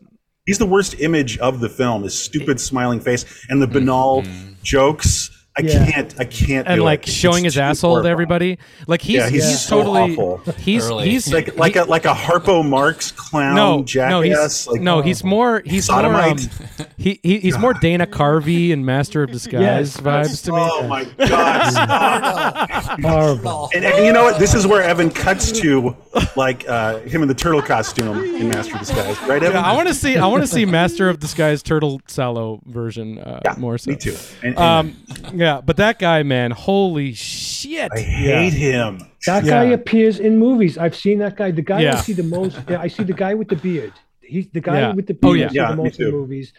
he's the worst image of the film. His stupid smiling face and the banal jokes. I Yeah. can't. I can't. and do like it. showing It's his too asshole to everybody. Like he's Yeah, he's he's, so totally awful. he's Early. he's Like like a like a Harpo Marx clown no jackass. no he's like, no he's more he's more um, he, he he's more Dana Carvey and Master of Disguise Yes. vibes to me. Oh my god! stop. horrible. and, and you know what? This is where Evan cuts to, like uh, him in the turtle costume in Master of Disguise, right? Evan? Yeah, I want to see I want to see Master of Disguise Turtle Salo version uh, more so. Me too. And, and Um, yeah, but that guy, man, holy shit! I hate him. That Yeah. guy appears in movies. I've seen that guy. The guy I see the most. yeah, I see the guy with the beard. He's the guy Yeah. with the Oh, beard. yeah. I see Yeah, the me most in too. movies.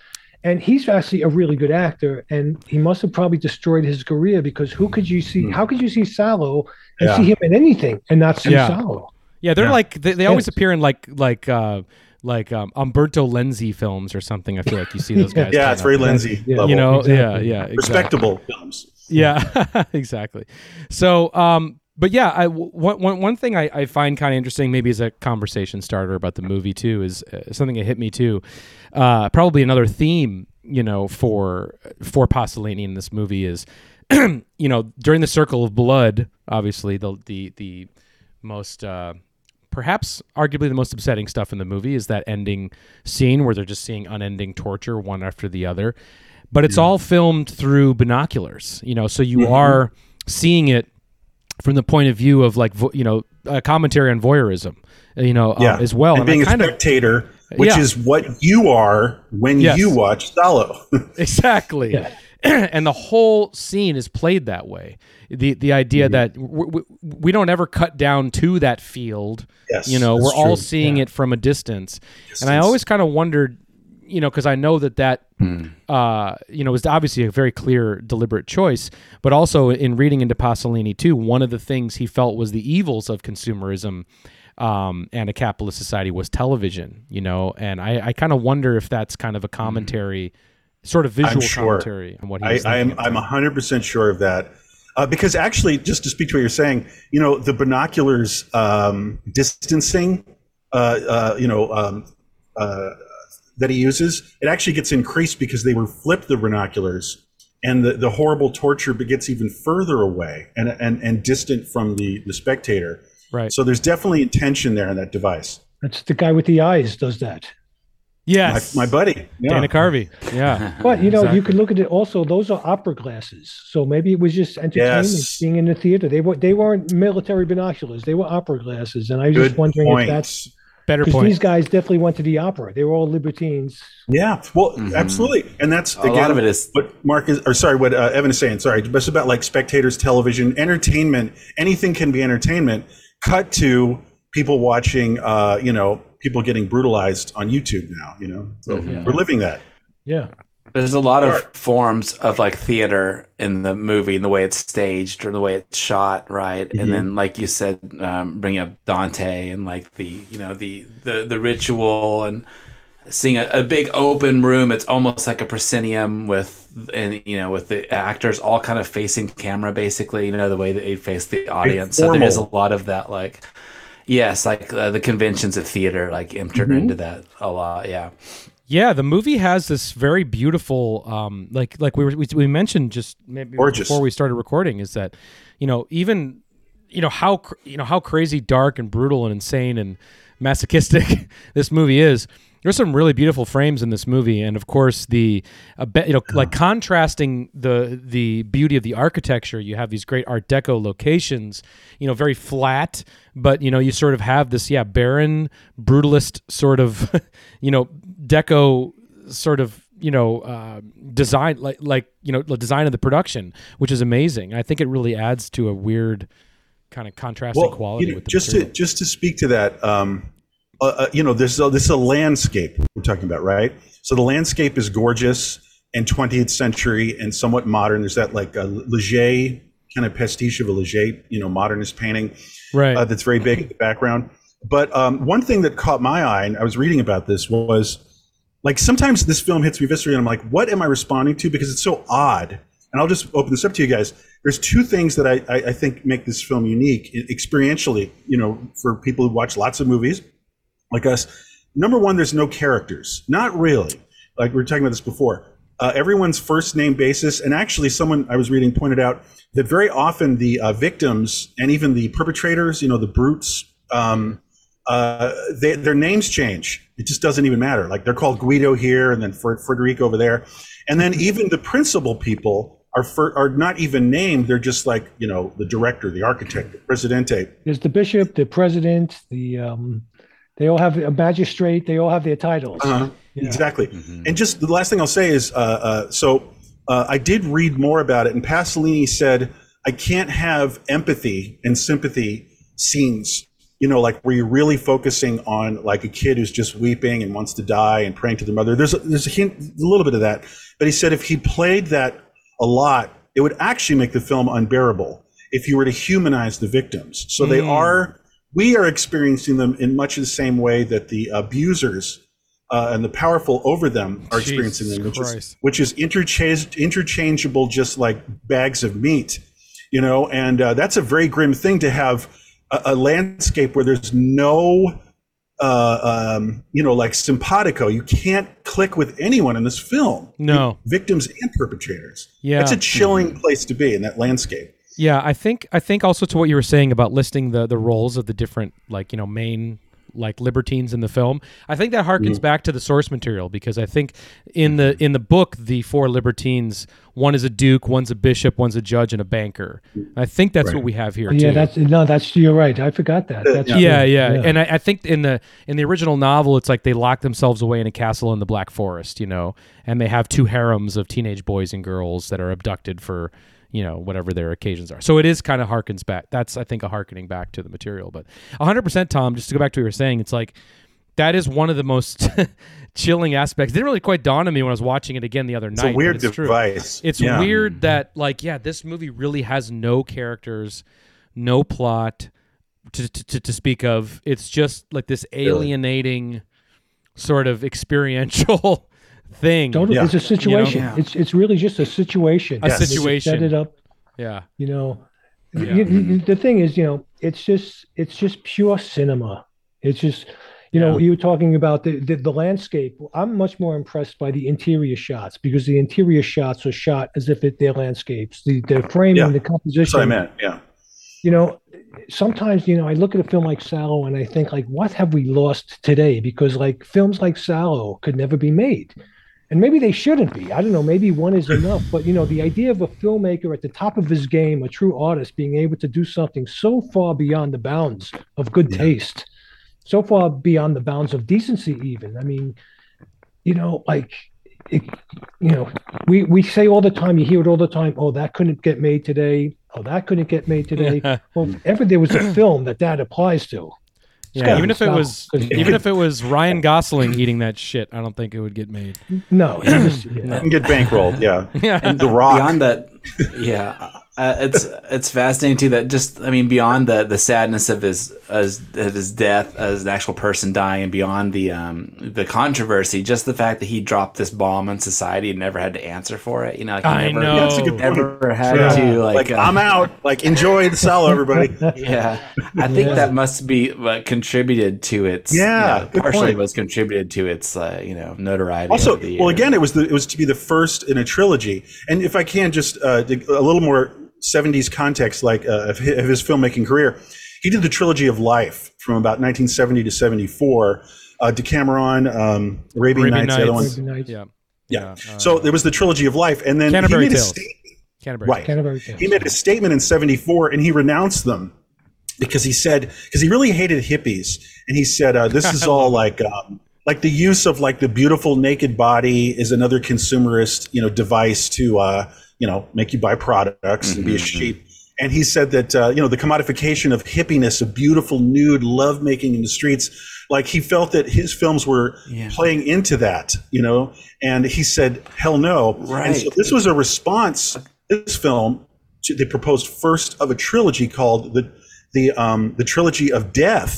And he's actually a really good actor, and he must have probably destroyed his career because who could you see? How could you see Salo and Yeah. see him in anything and not see Yeah. Salo? Yeah, they're Yeah. like they, they always Yes. appear in like like uh like um, Umberto Lenzi films or something. I feel like you see those guys. Yeah, it's very Lenzi. Yeah. level. You know, Exactly. yeah, yeah, exactly. respectable films. Yeah, exactly. So, um, but yeah, I one one one thing I, I find kind of interesting, maybe as a conversation starter about the movie too, is uh, something that hit me too. Uh, probably another theme, you know, for for Pasolini in this movie is, you know, during the Circle of Blood, obviously the the the most. Uh, Perhaps, arguably, the most upsetting stuff in the movie is that ending scene where they're just seeing unending torture one after the other. But it's all filmed through binoculars, you know, so you are seeing it from the point of view of like vo- you know a commentary on voyeurism, uh, you know, Yeah, um, as well. And, And being a kind of spectator, which Yeah. is what you are when Yes. you watch Salo. exactly. Yeah. and the whole scene is played that way. The the idea Mm-hmm. that w- w- we don't ever cut down to that field. Yes, you know, we're all true. seeing it from a distance. And I always kind of wondered, you know, because I know that that uh, you know was obviously a very clear, deliberate choice. But also in reading into Pasolini too, one of the things he felt was the evils of consumerism. Um, and a capitalist society was television, you know, and I, I kind of wonder if that's kind of a commentary, sort of visual sure. commentary on what he I, was I am thinking. I'm hundred percent sure of that. Uh, because actually, just to speak to what you're saying, you know, the binoculars um, distancing, uh, uh, you know, um, uh, that he uses, it actually gets increased because they were flipped the binoculars, and the, the horrible torture gets even further away and and, and distant from the the spectator. right. So there's definitely intention there in that device. That's the guy with the eyes does that. My, yes, my buddy, yeah. Dana Carvey. Yeah, But you know, Exactly. you could look at it also. Those are opera glasses, so maybe it was just entertainment Yes. being in the theater. They were they weren't military binoculars; they were opera glasses, and I was just wondering point. if that's Better Because point. these guys definitely went to the opera. They were all libertines. Yeah, well, absolutely, and that's Mm-hmm. A again lot of it is- what Mark is, or sorry, what uh, Evan is saying. Sorry, but it's about like spectators, television, entertainment. Anything can be entertainment. Cut to people watching, uh, you know, people getting brutalized on YouTube now. You know, so Mm-hmm. we're living that. Yeah. There's a lot of forms of like theater in the movie and the way it's staged or the way it's shot, right? And then, like you said, um, bring up Dante and like the you know the the the ritual and seeing a, a big open room. It's almost like a proscenium with and you know with the actors all kind of facing camera, basically. You know the way that they face the audience. So there is a lot of that, like yes, like uh, the conventions of theater, like enter into that a lot. Yeah. Yeah, the movie has this very beautiful, um, like like we were, we, we mentioned just maybe Gorgeous. before we started recording is that, you know, even you know how you know how crazy, dark, and brutal, and insane and masochistic this movie is. There's some really beautiful frames in this movie, and of course the, uh, be- you know, like contrasting the the beauty of the architecture. You have these great Art Deco locations, you know, very flat, but you know you sort of have this yeah barren, brutalist sort of, you know, Deco sort of you know uh, design like like you know the design of the production, which is amazing. I think it really adds to a weird kind of contrasting quality you know, with the just material. to just to speak to that, um, uh, uh, you know, this is a, this is a landscape we're talking about, right? So the landscape is gorgeous and 20th century and somewhat modern. There's that like a Leger kind of pastiche of a Leger, you know, modernist painting right. uh, that's very big in the background. But um, one thing that caught my eye, and I was reading about this, was like sometimes this film hits me viscerally, and I'm like, what am I responding to? Because it's so odd. And I'll just open this up to you guys. There's two things that I, I, I think make this film unique experientially, you know, for people who watch lots of movies like us. Number one, there's no characters. Not really. Like we were talking about this before. Uh, everyone's first name basis, and actually, someone I was reading pointed out that very often the uh, victims and even the perpetrators, you know, the brutes, um, uh, they, their names change. It just doesn't even matter. Like they're called Guido here, and then Fred- Frederico over there, and then even the principal people are are not even named. They're just like you know the director, the architect, the presidente. There's the bishop, the president, the um, they all have a magistrate. They all have their titles. Uh-huh. Yeah. Exactly. And just the last thing I'll say is, uh, uh, so uh, I did read more about it, and Pasolini said I can't have empathy and sympathy scenes. You know, like where you're really focusing on like a kid who's just weeping and wants to die and praying to their mother. There's a, there's a hint, a little bit of that, but he said if he played that a lot, it would actually make the film unbearable if you were to humanize the victims. So they are, we are experiencing them in much the same way that the abusers uh, and the powerful over them are experiencing Jesus them, which is, which is interchange, interchangeable, just like bags of meat, you know. And uh, that's a very grim thing to have a, a landscape where there's no, uh, um, you know, like simpatico. You can't click with anyone in this film. No. victims and perpetrators. Yeah. that's a chilling place to be in that landscape. Yeah, I think I think also to what you were saying about listing the the roles of the different like you know main like libertines in the film. I think that harkens Mm-hmm. back to the source material because I think in the in the book the four libertines one is a duke, one's a bishop, one's a judge, and a banker. I think that's what we have here. yeah, too. that's no, that's you're right. I forgot that. That's yeah, true. yeah, and I, I think in the in the original novel, it's like they lock themselves away in a castle in the Black Forest, you know, and they have two harems of teenage boys and girls that are abducted for you know whatever their occasions are. So it is kind of harkens back. That's I think a harkening back to the material. But 100, percent Tom. Just to go back to what you were saying, it's like that is one of the most chilling aspects. It didn't really quite dawn on me when I was watching it again the other It's night. a weird it's true. It's Yeah. weird mm-hmm. that like yeah, this movie really has no characters, no plot to to, to, to speak of. It's just like this alienating sort of experiential thing. Totally, Yeah. it's a situation. Yeah. It's it's really just a situation. A They just situation. Set it up. Yeah. You know, Yeah. You- you- the thing is, you know, it's just it's just pure cinema. It's just, you know, you were talking about the, the the landscape. I'm much more impressed by the interior shots because the interior shots are shot as if it, they're landscapes. The the framing, Yeah. the That's composition. what I meant. Yeah. you know, sometimes you know I look at a film like Salo and I think like, what have we lost today? Because like films like Salo could never be made, and maybe they shouldn't be. I don't know. Maybe one is enough. But you know, the idea of a filmmaker at the top of his game, a true artist, being able to do something so far beyond the bounds of good taste, so far beyond the bounds of decency. Even I mean, you know, like it, you know, we we say all the time, you hear it all the time. Oh, that couldn't get made today. Oh, that couldn't get made today. well, if ever there was a film that that applies to. Yeah, even if it was even if it was Ryan Gosling eating that shit, I don't think it would get made. No, he just, yeah. And get bankrolled, yeah. Yeah. The Rock. beyond that yeah uh, it's it's fascinating too that just i mean beyond the the sadness of his as of his death as an actual person dying and beyond the um the controversy just the fact that he dropped this bomb on society and never had to answer for it you know like he I never, know. That's a good point. never had Yeah. to like, Like, uh, I'm out. Like, enjoy the salo, everybody. yeah i think Yeah. that must be what contributed to its Yeah, you know, partially point. was contributed to its uh, you know notoriety also well again it was the, it was to be the first in a trilogy and if i can just uh, dig a little more 70s context like uh, of, his, filmmaking career he did the trilogy of life from about 1970 to 74 uh, decameron um, arabian, Arabian nights, the other Nights. one Arabian Nights. Yeah. yeah, uh, so there was the trilogy of life and then Canterbury he made a Tales. statement Canterbury. right Canterbury Tales. he made a statement in 74 and he renounced them because he said because he really hated hippies and he said uh, this is all like um, like the use of like the beautiful naked body is another consumerist you know device to uh, you know make you buy products and be a sheep. and he said that uh, you know the commodification of hippiness of beautiful nude love making in the streets like he felt that his films were Yeah. playing into that you know? And he said hell no. And so this was a response this film to the proposed first of a trilogy called the the um, the trilogy of death,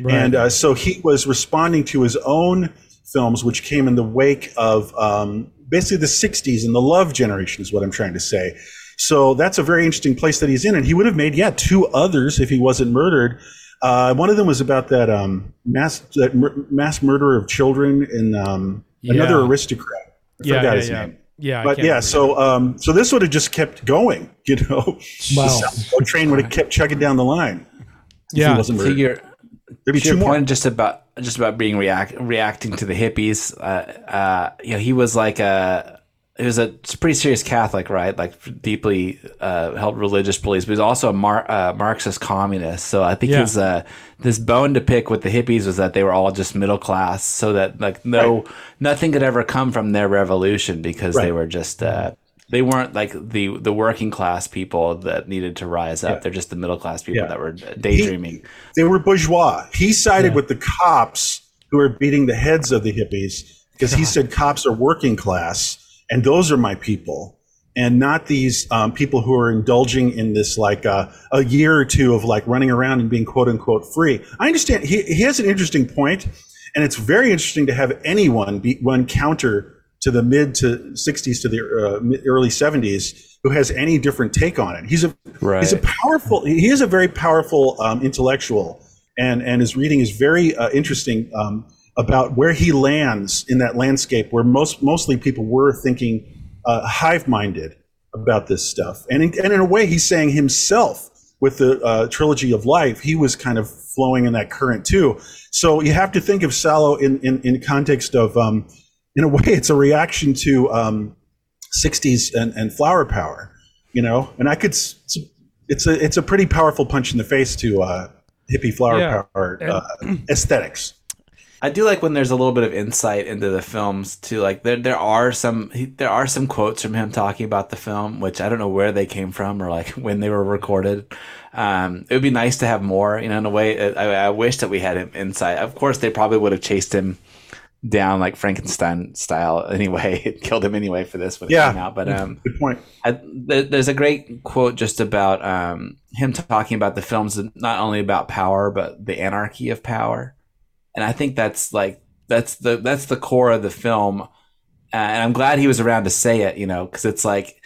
Right. and uh, so he was responding to his own films, which came in the wake of um, basically the '60s and the love generation, is what I'm trying to say. So that's a very interesting place that he's in, and he would have made yeah two others if he wasn't murdered. Uh, one of them was about that um, mass that mur- mass murder of children and um, another aristocrat. I Yeah, forgot yeah, his yeah. name Yeah, but can't yeah, so um, so this would have just kept going, you know. Wow. The train would have kept chugging down the line. if he yeah, wasn't to your to your more. point just about just about being react reacting to the hippies uh uh you know he was like a he was a pretty serious catholic right like deeply uh held religious beliefs but he was also a Mar- uh, marxist communist so i think Yeah. his uh this bone to pick with the hippies was that they were all just middle class so that like no nothing could ever come from their revolution because they were just uh they weren't like the the working class people that needed to rise up. Yeah. They're just the middle class people Yeah. that were daydreaming. They were bourgeois. He sided with the cops who were beating the heads of the hippies because he said cops are working class and those are my people and not these um, people who are indulging in this like uh, a year or two of like running around and being quote unquote free. I understand he, he has an interesting point and it's very interesting to have anyone be run counter to the mid to 60s to the uh, early 70s who has any different take on it. He's a he's a powerful. He is a very powerful um, intellectual, and and his reading is very uh, interesting um, about where he lands in that landscape where most mostly people were thinking uh, hive-minded about this stuff, and in, and in a way he's saying himself with the uh, trilogy of life, he was kind of flowing in that current too. So you have to think of Salo in in, in context of. Um, in a way, it's a reaction to um, 60s and, and flower power, you know. And I could, s- it's a it's a pretty powerful punch in the face to uh, hippie flower Yeah. power uh, aesthetics. I do like when there's a little bit of insight into the films too. Like there, there are some, there are some quotes from him talking about the film, which I don't know where they came from or like when they were recorded. Um, it would be nice to have more, you know, in a way. I, I wish that we had him insight. Of course, they probably would have chased him down like Frankenstein style anyway, killed him anyway for this when it Yeah. came out. But um, Good point. I, there, there's a great quote just about um, him talking about the films not only about power but the anarchy of power, and I think that's like that's the that's the core of the film, uh, and I'm glad he was around to say it, you know, because it's like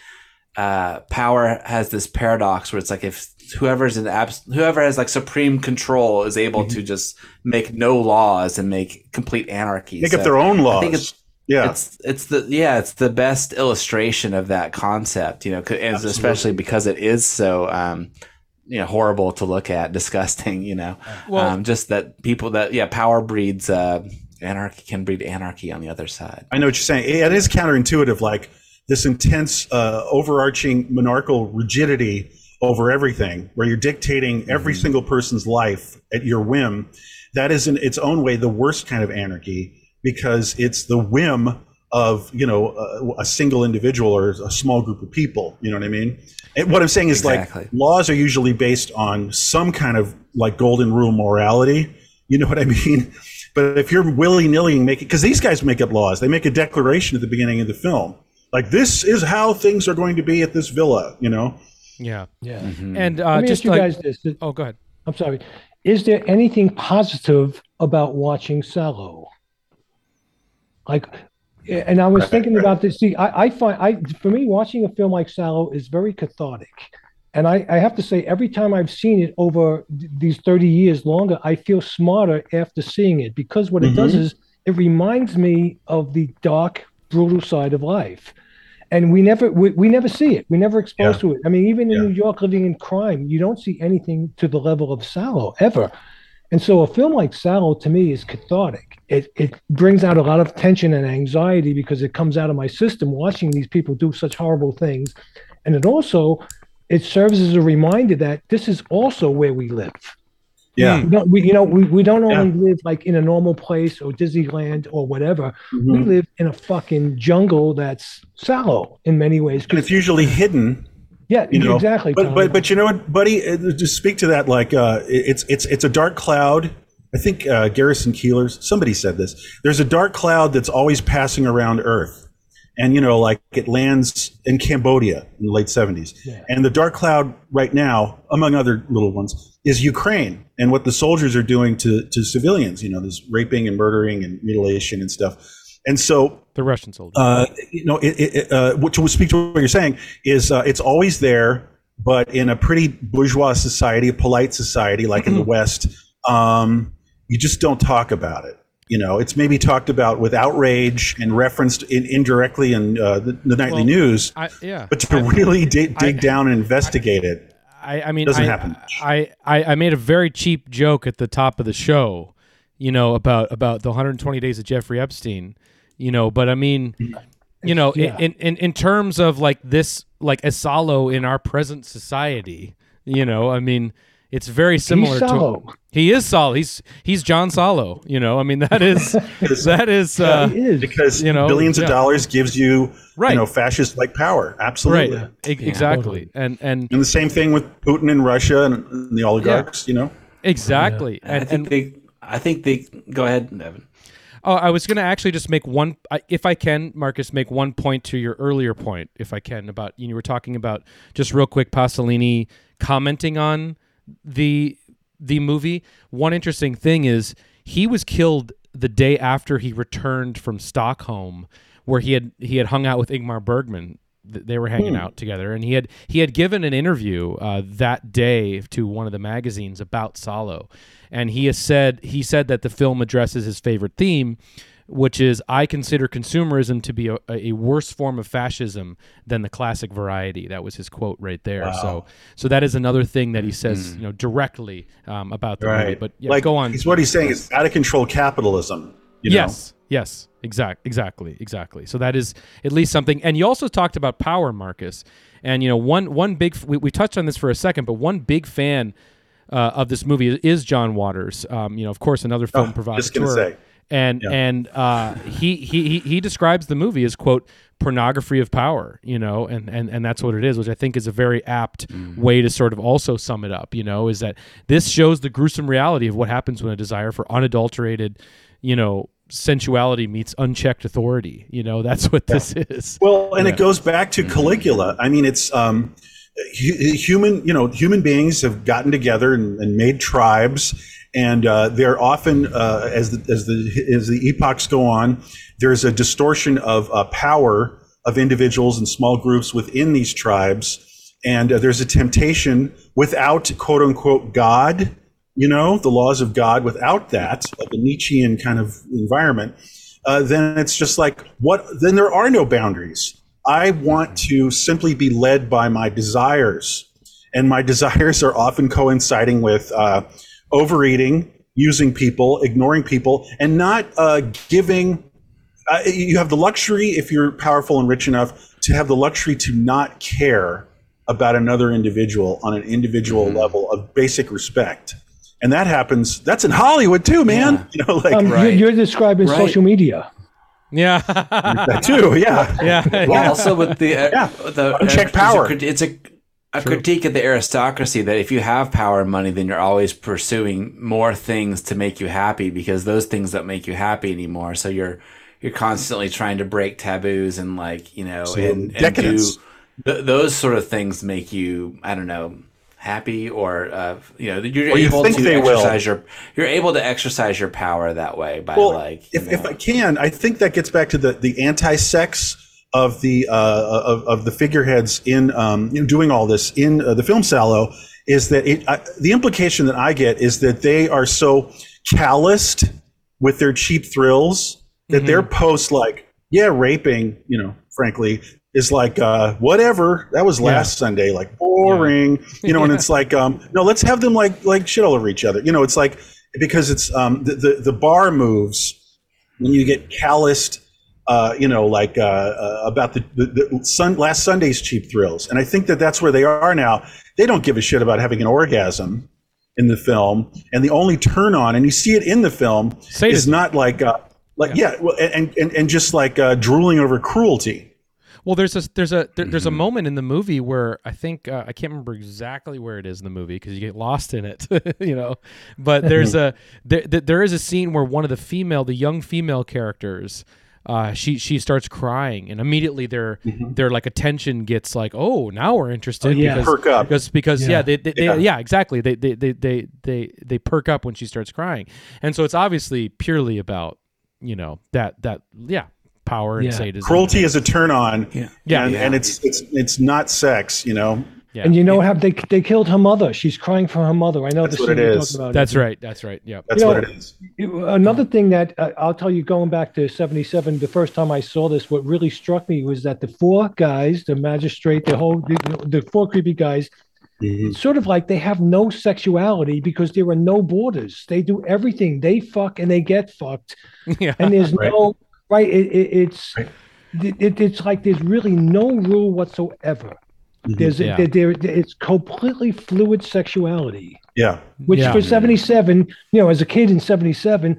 uh, power has this paradox where it's like if whoever's in abs- whoever has like supreme control is able to just make no laws and make complete anarchy, Make up their own I laws. think it's yeah, it's it's the yeah it's the best illustration of that concept you know 'cause- and especially because it is so um you know horrible to look at disgusting you know. Well- um just that people that yeah power breeds uh anarchy can breed anarchy on the other side. I know what you're saying. It is counterintuitive, like this intense, uh, overarching monarchical rigidity over everything, where you're dictating every mm-hmm. single person's life at your whim, that is in its own way the worst kind of anarchy because it's the whim of you know a, a single individual or a small group of people. You know what I mean? And what I'm saying is Exactly. like laws are usually based on some kind of like golden rule morality. You know what I mean? But if you're willy nilly making, because these guys make up laws, they make a declaration at the beginning of the film, like this is how things are going to be at this villa. You know? Yeah. Yeah. And uh, Let me just ask you like, guys this. oh, go ahead. I'm sorry. Is there anything positive about watching Salo? Like, and I was thinking about this. See, I, I find I for me watching a film like Salo is very cathartic, and I, I have to say every time I've seen it over th- these 30 years longer, I feel smarter after seeing it because what it does is it reminds me of the dark, brutal side of life. And we never we, we never see it. We never exposed Yeah. to it. I mean, even in Yeah. New York, living in crime, you don't see anything to the level of Salo ever. And so a film like Salo to me is cathartic. It it brings out a lot of tension and anxiety because it comes out of my system watching these people do such horrible things. And it also it serves as a reminder that this is also where we live. Yeah. We don't, we, you know, we, we don't Yeah. only live like in a normal place or Disneyland or whatever. We Mhm. live in a fucking jungle that's salo in many ways. And it's usually hidden. yeah, you know exactly. but Tom. but but you know what buddy uh, to speak to that like uh it's it's it's a dark cloud i think uh garrison keillor's somebody said this there's a dark cloud that's always passing around earth and you know like it lands in cambodia in the late 70s Yeah. and the dark cloud right now among other little ones is ukraine and what the soldiers are doing to to civilians you know this raping and murdering and mutilation and stuff and so The Russian soldier. uh, you know, it, it, uh, to speak to what you're saying is uh, it's always there, but in a pretty bourgeois society, a polite society like in the West, um, you just don't talk about it. You know, it's maybe talked about with outrage and referenced in, indirectly in uh, the, the nightly Well, news, I, yeah. but to I- really dig, dig I- down and investigate it. I, I mean, Doesn't I, happen. I, I, I made a very cheap joke at the top of the show, you know, about about the 120 days of Jeffrey Epstein, you know, but I mean, you know, Yeah. in, in in terms of like this, like a Salo in our present society, you know, I mean, it's very similar Salo. to he is Salo. He's he's John Salo, you know. I mean, that is that is uh, It is. Because you know, billions yeah. of dollars gives you, Right. you know, fascist-like power. right, Absolutely. e- exactly, and and And the same thing with Putin and Russia and, and the oligarchs. You know. exactly, I and, think and they. I think they. Go ahead, Evan. Oh, I was going to actually just make one, if I can, Marcus, make one point to your earlier point, if I can, about you were talking about just real quick Pasolini commenting on the the movie. One interesting thing is he was killed the day after he returned from Stockholm, where he had he had hung out with Ingmar Bergman. They were hanging out together, and he had he had given an interview uh, that day to one of the magazines about Salo, and he has said he said that the film addresses his favorite theme, which is I consider consumerism to be a, a worse form of fascism than the classic variety. That was his quote right there. So so that is another thing that he says you know directly um, about the movie. Right. But yeah, like, go on. He's what he's saying is out of control capitalism. You know? yes, yes, exact, exactly, exactly. So that is at least something. And you also talked about power, Marcus. And you know, one one big we, we touched on this for a second, but one big fan uh, of this movie is John Waters. Um, you know, of course, another film Oh, provider. just gonna say. And Yeah. and uh, he, he he he describes the movie as quote pornography of power, you know, and, and and that's what it is, which I think is a very apt way to sort of also sum it up, you know, is that this shows the gruesome reality of what happens when a desire for unadulterated, you know, sensuality meets unchecked authority. You know, that's what this is. Well, and Yeah. it goes back to Caligula. I mean, it's um, hu- human. You know, human beings have gotten together and, and made tribes, and uh, they're often uh, as the as the as the epochs go on, there's a distortion of uh, power of individuals and small groups within these tribes, and uh, there's a temptation without quote unquote God. You know, the laws of God. Without that, like a Nietzschean kind of environment, uh, then it's just like what? Then there are no boundaries. I want to simply be led by my desires, and my desires are often coinciding with uh, overeating, using people, ignoring people, and not uh, giving. Uh, you have the luxury, if you're powerful and rich enough, to have the luxury to not care about another individual on an individual Mm-hmm. level of basic respect. And that happens. That's in Hollywood too, man. Yeah. You know, like Um, you're, you're describing Right. social media. Yeah. that too. Yeah. yeah. Well, yeah. also with the uh, Yeah. the Unchecked uh, power. It's a, a critique of the aristocracy that if you have power and money, then you're always pursuing more things to make you happy because those things don't make you happy anymore. So you're you're constantly trying to break taboos and like you know So, and, and do th- those sort of things make you I don't know happy or uh, you know you're you able think to they will. exercise your you're able to exercise your power that way by Well, like you if, if I can, I think that gets back to the the anti-sex of the uh, of, of the figureheads in um, in doing all this in uh, the film Salo is that it, I, the implication that I get is that they are so calloused with their cheap thrills that their posts like yeah raping you know frankly is like uh, whatever that was last Sunday like boring you know and it's like um, no let's have them like like shit all over each other you know it's like because it's um, the, the the bar moves when you get calloused, uh, you know, like uh, uh, about the, the, the sun, last Sunday's cheap thrills. And I think that that's where they are now. They don't give a shit about having an orgasm in the film. And the only turn on, and you see it in the film, is not like, uh, like yeah, well, and, and, and just like uh, drooling over cruelty. Well, there's a there's a there, there's a Mm-hmm. moment in the movie where I think uh, I can't remember exactly where it is in the movie because you get lost in it, you know. But there's a there, there there is a scene where one of the female, the young female characters, uh, she she starts crying, and immediately their their like attention gets like, oh, now we're interested. Oh, yeah. because, Perk up. because because yeah, Yeah. they, they, Yeah. They, yeah exactly they they, they they they they perk up when she starts crying, and so it's obviously purely about you know that that yeah power and Yeah. sadism. Cruelty is a turn on. Yeah. Yeah. And, Yeah. and it's, it's, it's not sex, you know? Yeah. And you know how they they killed her mother. She's crying for her mother. I know That's the what scene it you're is. talking about. That's right. That's right. Yeah. That's You what know, it is. Another thing that uh, I'll tell you, going back to '77, the first time I saw this, what really struck me was that the four guys, the magistrate, the whole, the, the four creepy guys, Mhm. it's sort of like they have no sexuality because there are no borders. They do everything. They fuck and they get fucked, yeah. and there's Right. no right. It, it, it's Right. it, it- it's like there's really no rule whatsoever. Mhm. There's Yeah. there, there it's completely fluid sexuality Yeah. which Yeah. for 77 you know as a kid in 77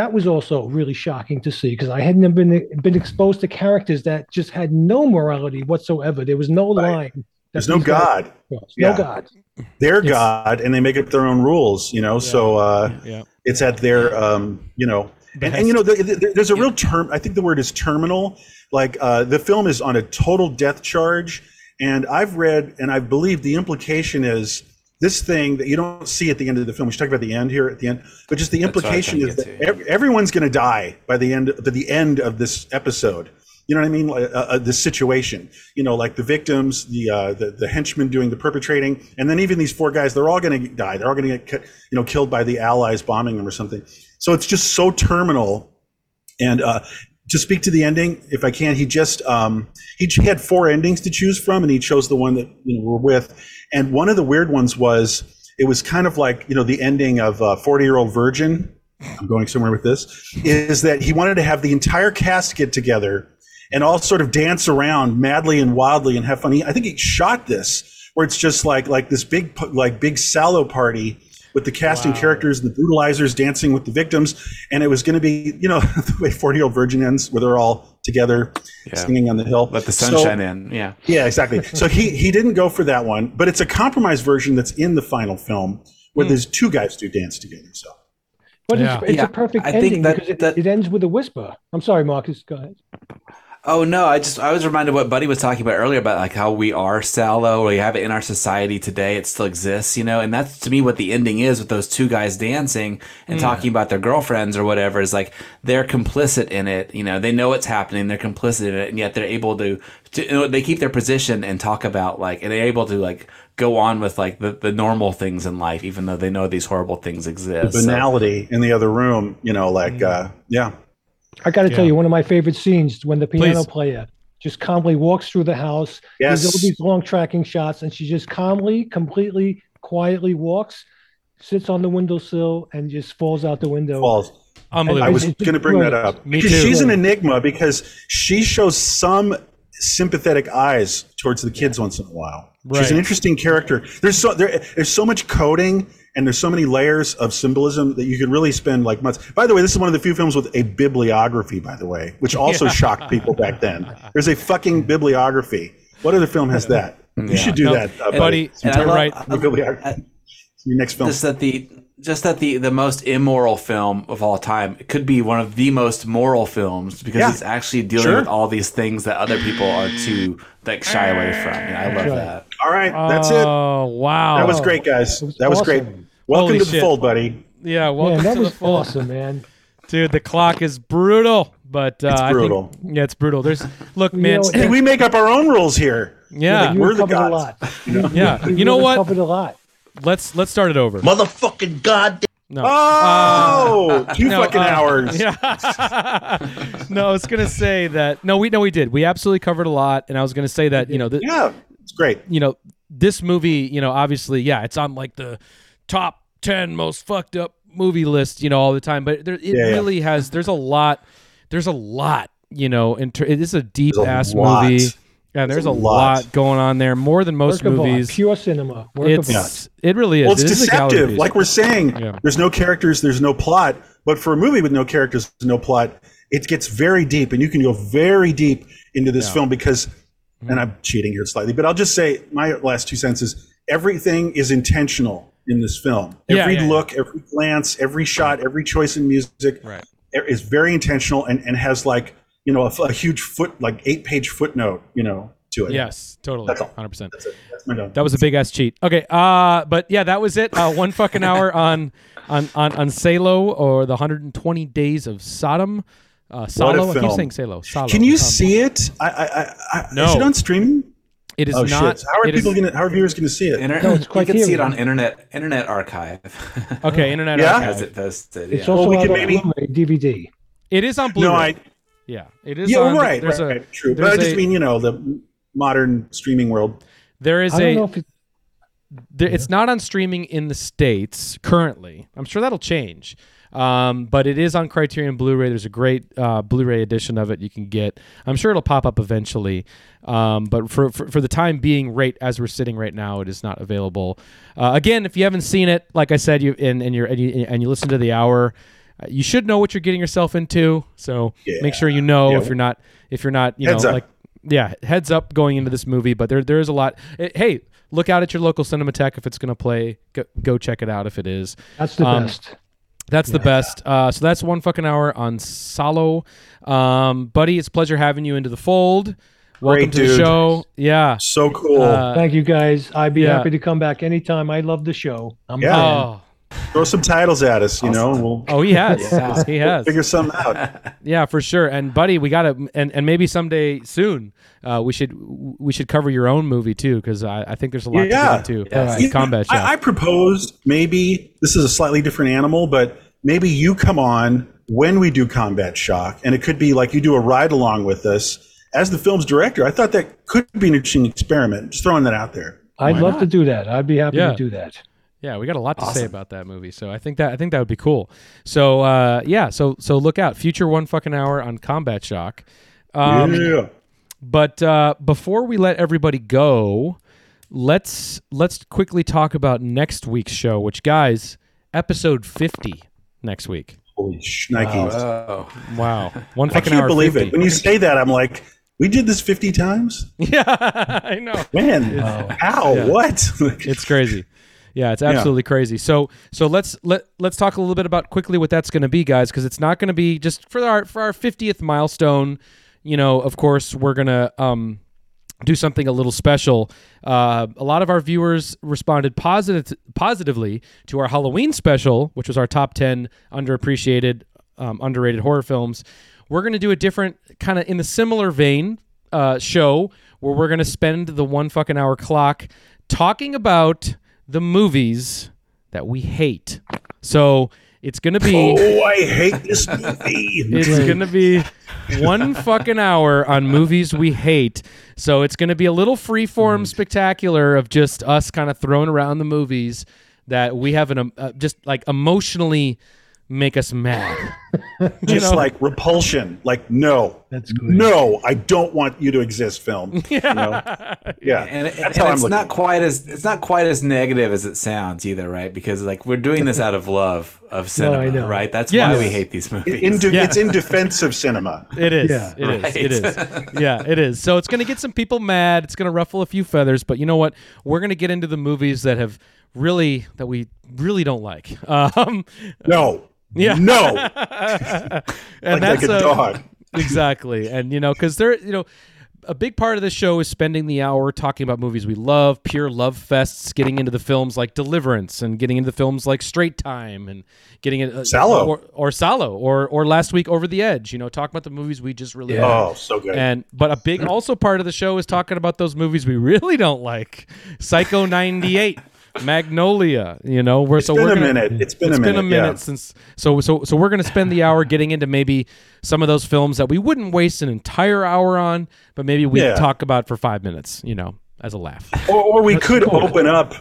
that was also really shocking to see because i hadn't been been exposed to characters that just had no morality whatsoever there was no Right. line There's no these guys God. crossed. Yeah. no god They're It's- God and they make up their own rules, you know? So, uh, yeah. it's at their um, you know and, and you know the, the, there's a real term i think the word is terminal. Like uh, the film is on a total death charge. And i've read and i believe the implication is this thing that you don't see at the end of the film. We should talk about the end here at the end. But just the That's what I was implication is that to, ev- everyone's going to die by the end by the end of this episode you know what I mean? Uh, uh, the situation, you know, like the victims, the, uh, the the henchmen doing the perpetrating, and then even these four guys, they're all going to die. They're all going to get, you know, killed by the Allies bombing them or something. So it's just so terminal. And uh, to speak to the ending, if I can, he just um, he had four endings to choose from, and he chose the one that you know we're with. And one of the weird ones was it was kind of like you know the ending of uh, Forty Year Old Virgin. I'm going somewhere with this. Is that he wanted to have the entire cast get together and all sort of dance around madly and wildly and have fun. He, I think he shot this where it's just like like this big like big Salo party with the casting characters and the brutalizers dancing with the victims, and it was going to be you know the way Forty Year Old Virgin ends, where they're all together Yeah. singing on the hill. let the So- sunshine in. Yeah. yeah, exactly. So he he didn't go for that one, but it's a compromise version that's in the final film where Hmm. there's two guys do dance together. So but Yeah. it's, it's Yeah, a perfect I think ending that- because it, that- it ends with a whisper i'm sorry marcus go ahead Oh no, I just I was reminded what Buddy was talking about earlier about like how we are Salo, or we have it in our society today. It still exists, you know, and that's to me what the ending is with those two guys dancing and talking about their girlfriends or whatever. Is like they're complicit in it, you know. They know it's happening, they're complicit in it, and yet they're able to, to you know, they keep their position and talk about like, and they're able to like go on with like the, the normal things in life, even though they know these horrible things exist. the So- banality in the other room, you know, like uh, yeah. I got to Yeah. tell you one of my favorite scenes when the piano Please. player just calmly walks through the house Yes. There's all these long tracking shots, and she just calmly, completely, quietly walks, sits on the windowsill, and just falls out the window. Falls. I Unbelievable. was going to bring that up Me because too. she's an enigma because she shows some sympathetic eyes towards the kids once in a while. Right. She's an interesting character. There's so there, there's so much coding and there's so many layers of symbolism that you could really spend like months. By the way, this is one of the few films with a bibliography, by the way, which also shocked people back then. There's a fucking bibliography. What other film has that? You should do No, that, uh, buddy, Some and I you're love- right. a bibliography. Your next film. just that the just that the the most immoral film of all time it could be one of the most moral films because Yeah. it's actually dealing Sure. with all these things that other people are too like shy away from. Yeah, I love right. that. All right, that's it. Oh wow. That was great, guys. Was that was great. Welcome Holy to the shit. fold, buddy. yeah. Welcome Man, that to was the fold. awesome, man. dude. The clock is brutal, but uh, It's I think- brutal. yeah, it's brutal. There's look, You man. know, Hey, we make up our own rules here. yeah, you we're the covered a gods. lot. yeah. You You know what? Covered a lot. Let's let's start it over. Motherfucking goddamn. No. Oh, two No, fucking uh, hours. Yeah. no, I was gonna say that. No, we no, we did. We absolutely covered a lot, and I was gonna say that you know, the, Yeah, it's great. you know, this movie, you know, obviously, yeah, it's on like the top ten most fucked up movie list, you know, all the time. But there, it Yeah, yeah. really has. There's a lot. There's a lot. You know, in ter- it is a deep There's a ass lot. movie. Yeah, there's, a a lot. lot. going on there, more than most Work movies. Pure cinema. Work of art. It's it really is. Well, it's It is deceptive. piece. Like we're saying, Yeah. there's no characters, there's no plot. But for a movie with no characters, no plot, it gets very deep, and you can go very deep into this Yeah. film because. Mm-hmm. And I'm cheating here slightly, but I'll just say my last two sentences. Everything is intentional in this film. Every yeah, yeah. look, every glance, every shot, every choice in music Right. is very intentional and, and has like you know a, a huge foot like eight page footnote you know to it. Yes, totally, That's all. hundred percent. That's it. That's my done. That was a big ass cheat. Okay, uh, but yeah, that was it. Uh, one fucking hour on on on on Salo or the 120 Days of Sodom. Uh, Salo. I keep film. saying Salo. Salo. Can you Um, see it? I, I, I, I No. Is it on streaming? It is Oh not. shit! How are it is- people gonna? How are viewers gonna see it? Inter- No, it's you can see it on internet Internet Archive. okay, Internet Yeah? Archive. Has it posted? It's yeah. also Well, we can on maybe- Blu-ray, DVD. It is on Blu-ray. no, I. yeah, it is Yeah, on. right, There's right, a right, true. But I just a- mean, you know, the modern streaming world. there is I don't a. know if it, there, It's not on streaming in the states currently. I'm sure that'll change. Um, but it is on Criterion Blu-ray. There's a great uh, Blu-ray edition of it you can get. I'm sure it'll pop up eventually. Um, but for, for for the time being, right as we're sitting right now, it is not available. Uh, again, if you haven't seen it, like I said, you and, and you're and you, and you listen to the hour, uh, you should know what you're getting yourself into. So make sure you know Yeah. if you're not if you're not you Heads know up. like yeah, heads up going into this movie, but there there is a lot. eh, Hey, look out at your local Cinematheque if it's going to play. Go, go check it out if it is. that's the Um, best. That's the best. Uh, so that's one fucking hour on Salo. Um, buddy, it's a pleasure having you into the fold. Welcome Great to the show. Yeah. So cool. Uh, Thank you guys. I'd be yeah. happy to come back anytime. I love the show. I'm Yeah. oh, Throw some titles at us. You know, we'll oh, he has. He has. figure something out. Yeah, for sure. And buddy, we gotta, and, and maybe someday soon, uh, we should we should cover your own movie too, because I, I think there's a lot Yeah. to get into. Yes. Uh, You know, combat shock. I, I proposed maybe this is a slightly different animal, but maybe you come on when we do combat shock, and it could be like you do a ride along with us as the film's director. I thought that could be an interesting experiment. Just throwing that out there. I'd Why love not? to do that. I'd be happy Yeah. to do that. Yeah, we got a lot to say about that movie. So I think that I think that would be cool. So uh, yeah, so so look out, future one fucking hour on Combat Shock. Um, yeah. But uh, before we let everybody go, let's let's quickly talk about next week's show. Which guys, episode fifty next week. Holy shnikes. Oh, Wow, one fucking I can't hour. believe 50. it. When you say that, I'm like, we did this 50 times? yeah, I know. Man, how? Yeah. What? it's crazy. Yeah, it's absolutely crazy. So so let's let let's talk a little bit about quickly what that's going to be, guys, because it's not going to be just for our for our fiftieth milestone. You know, of course, we're gonna um, do something a little special. Uh, a lot of our viewers responded positive positively to our Halloween special, which was our top ten underappreciated, um, underrated horror films. We're gonna do a different kind of in the similar vein uh, show where we're gonna spend the one fucking hour clock talking about the movies that we hate. So it's gonna be oh, I hate this movie. it's gonna be one fucking hour on movies we hate. So it's gonna be a little freeform spectacular of just us kind of throwing around the movies that we have an um, uh, just like emotionally make us mad. just know? like repulsion. Like no, That's good. no, I don't want you to exist. Film. You know? Yeah, and, and, and how I'm it's looking. not quite as it's not quite as negative as it sounds either, right? Because like we're doing this out of love of cinema, I know. right? That's Yes. why we hate these movies. In de- Yeah. It's in defense of cinema. It is. Yeah. It is. Right. It is. Yeah, it is. So it's going to get some people mad. It's going to ruffle a few feathers. But you know what? We're going to get into the movies that have really that we really don't like. Um, No, Yeah. no, and like, that's like a uh, dog. exactly. And you know, because there, you know, a big part of the show is spending the hour talking about movies we love, pure love fests, getting into the films like Deliverance, and getting into the films like Straight Time, and getting it uh, Salo. or, or Salo, or or last week Over the Edge. You know, talking about the movies we just really love. Oh, so good. And but a big also part of the show is talking about those movies we really don't like. Psycho '98, Magnolia. You know, we're so been we're a gonna, minute. It's been a it's been a minute, minute yeah. since. So so so we're gonna spend the hour getting into maybe some of those films that we wouldn't waste an entire hour on, but maybe we Yeah. talk about for five minutes. You know, as a laugh. or, or we could open up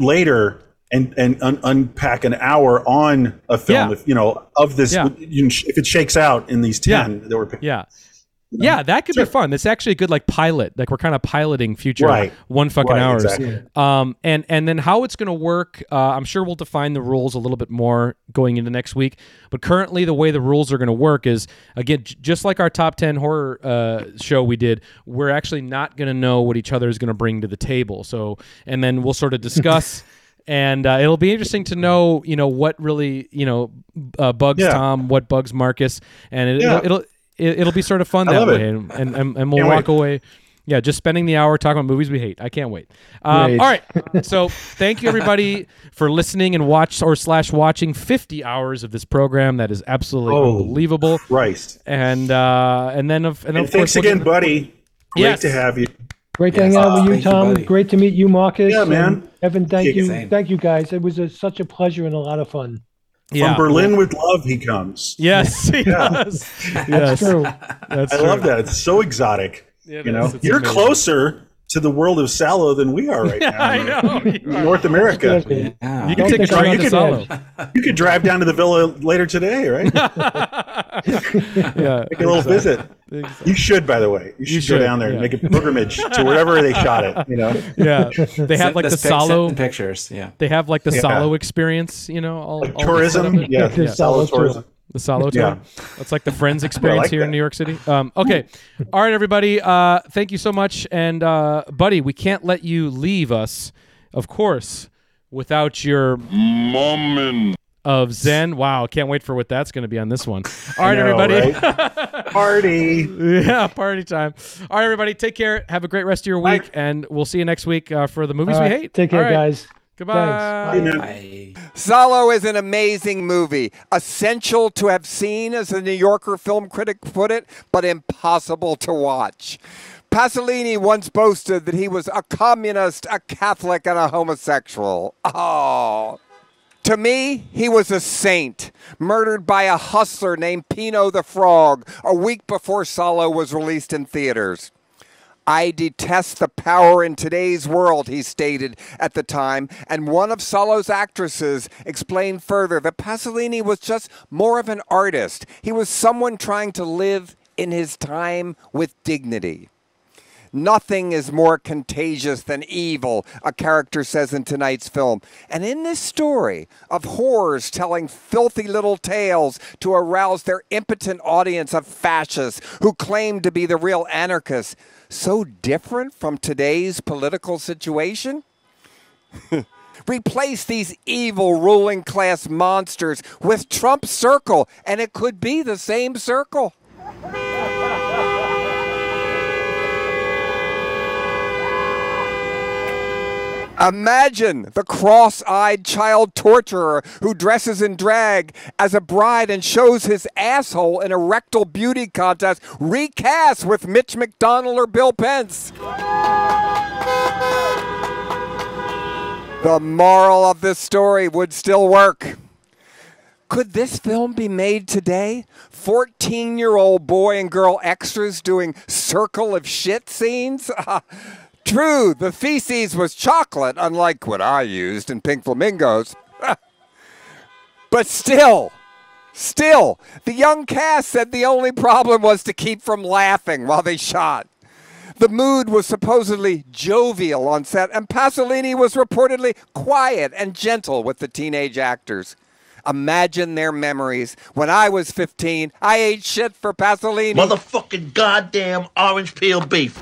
later and and un- unpack an hour on a film. Yeah. If you know of this, Yeah. if it shakes out in these Yeah. ten that were picked. Yeah. Yeah, that could be fun. It's actually a good like pilot. Like we're kind of piloting future Right. one fucking Right, hours. exactly. Um, and and then how it's going to work, uh, I'm sure we'll define the rules a little bit more going into next week. But currently, the way the rules are going to work is again, j- just like our top ten horror uh, show we did, we're actually not going to know what each other is going to bring to the table. So, and then we'll sort of discuss. And uh, it'll be interesting to know, you know, what really, you know, uh, bugs Yeah. Tom, what bugs Marcus, and it, Yeah. it'll, it'll it, it'll be sort of fun that way, and, and, and, and we'll Can't walk wait. away. Yeah, just spending the hour talking about movies we hate. I can't wait. Um, all right, so thank you everybody for listening and watch or slash watching 50 hours of this program. That is absolutely Oh. unbelievable. Christ. And uh, and then of and, And of thanks course we'll again, buddy. Great Yes. to have you. Great to hang out with you, Thank you, Tom. Great to meet you, Marcus. Yeah, man. Evan, thank Yeah, you. Thank you, guys. It was a, such a pleasure and a lot of fun. Yeah. From Berlin with love, he comes. Yes, he does. Yes, True. that's I true. love that. It's so exotic. It you know. It's you're amazing. closer to the world of Salo than we are right now. I know. North America. Yeah. You can take a think I'm train to Salo. You could drive down to the villa later today, right? Yeah, Make a little visit. exactly. You should, by the way. You should, should, go down there yeah. and make a pilgrimage to wherever they shot it. You know, yeah. They have like the This pic- Salo. pictures. Yeah. They have like the Yeah. Salo experience. You know, all, all tourism. setup. Yeah, The Salo Salo tourism. The Salo tour. Yeah. That's like the Friends experience like here in. New York City. Um, okay. All right, everybody. Uh, thank you so much. And, uh, buddy, we can't let you leave us, of course, without your moment of Zen. Wow. Can't wait for what that's going to be on this one. All right, know, everybody. right? Party. yeah, party time. All right, everybody. Take care. Have a great rest of your week. And we'll see you next week uh, for the movies All we right, hate. Take care, All right. guys. Goodbye. You know, I, Salo is an amazing movie, essential to have seen, as the New Yorker film critic put it, but impossible to watch. Pasolini once boasted that he was a communist, a Catholic, and a homosexual. Oh. To me, he was a saint, murdered by a hustler named Pino the Frog a week before Salo was released in theaters. I detest the power in today's world, he stated at the time, and one of Salo's actresses explained further that Pasolini was just more of an artist. He was someone trying to live in his time with dignity. Nothing is more contagious than evil, a character says in tonight's film. And in this story of horrors telling filthy little tales to arouse their impotent audience of fascists who claim to be the real anarchists, so different from today's political situation? Replace these evil ruling class monsters with Trump's circle, and it could be the same circle. Imagine the cross eyed child torturer who dresses in drag as a bride and shows his asshole in a rectal beauty contest recast with Mitch McDonald or Bill Pence. The moral of this story would still work. Could this film be made today? 14 year old boy and girl extras doing circle of shit scenes? True, the feces was chocolate, unlike what I used in Pink Flamingos. but still, Still, the young cast said the only problem was to keep from laughing while they shot. The mood was supposedly jovial on set, and Pasolini was reportedly quiet and gentle with the teenage actors. Imagine their memories. When I was 15, I ate shit for Pasolini. Motherfucking goddamn orange peel beef.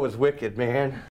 Was wicked, man.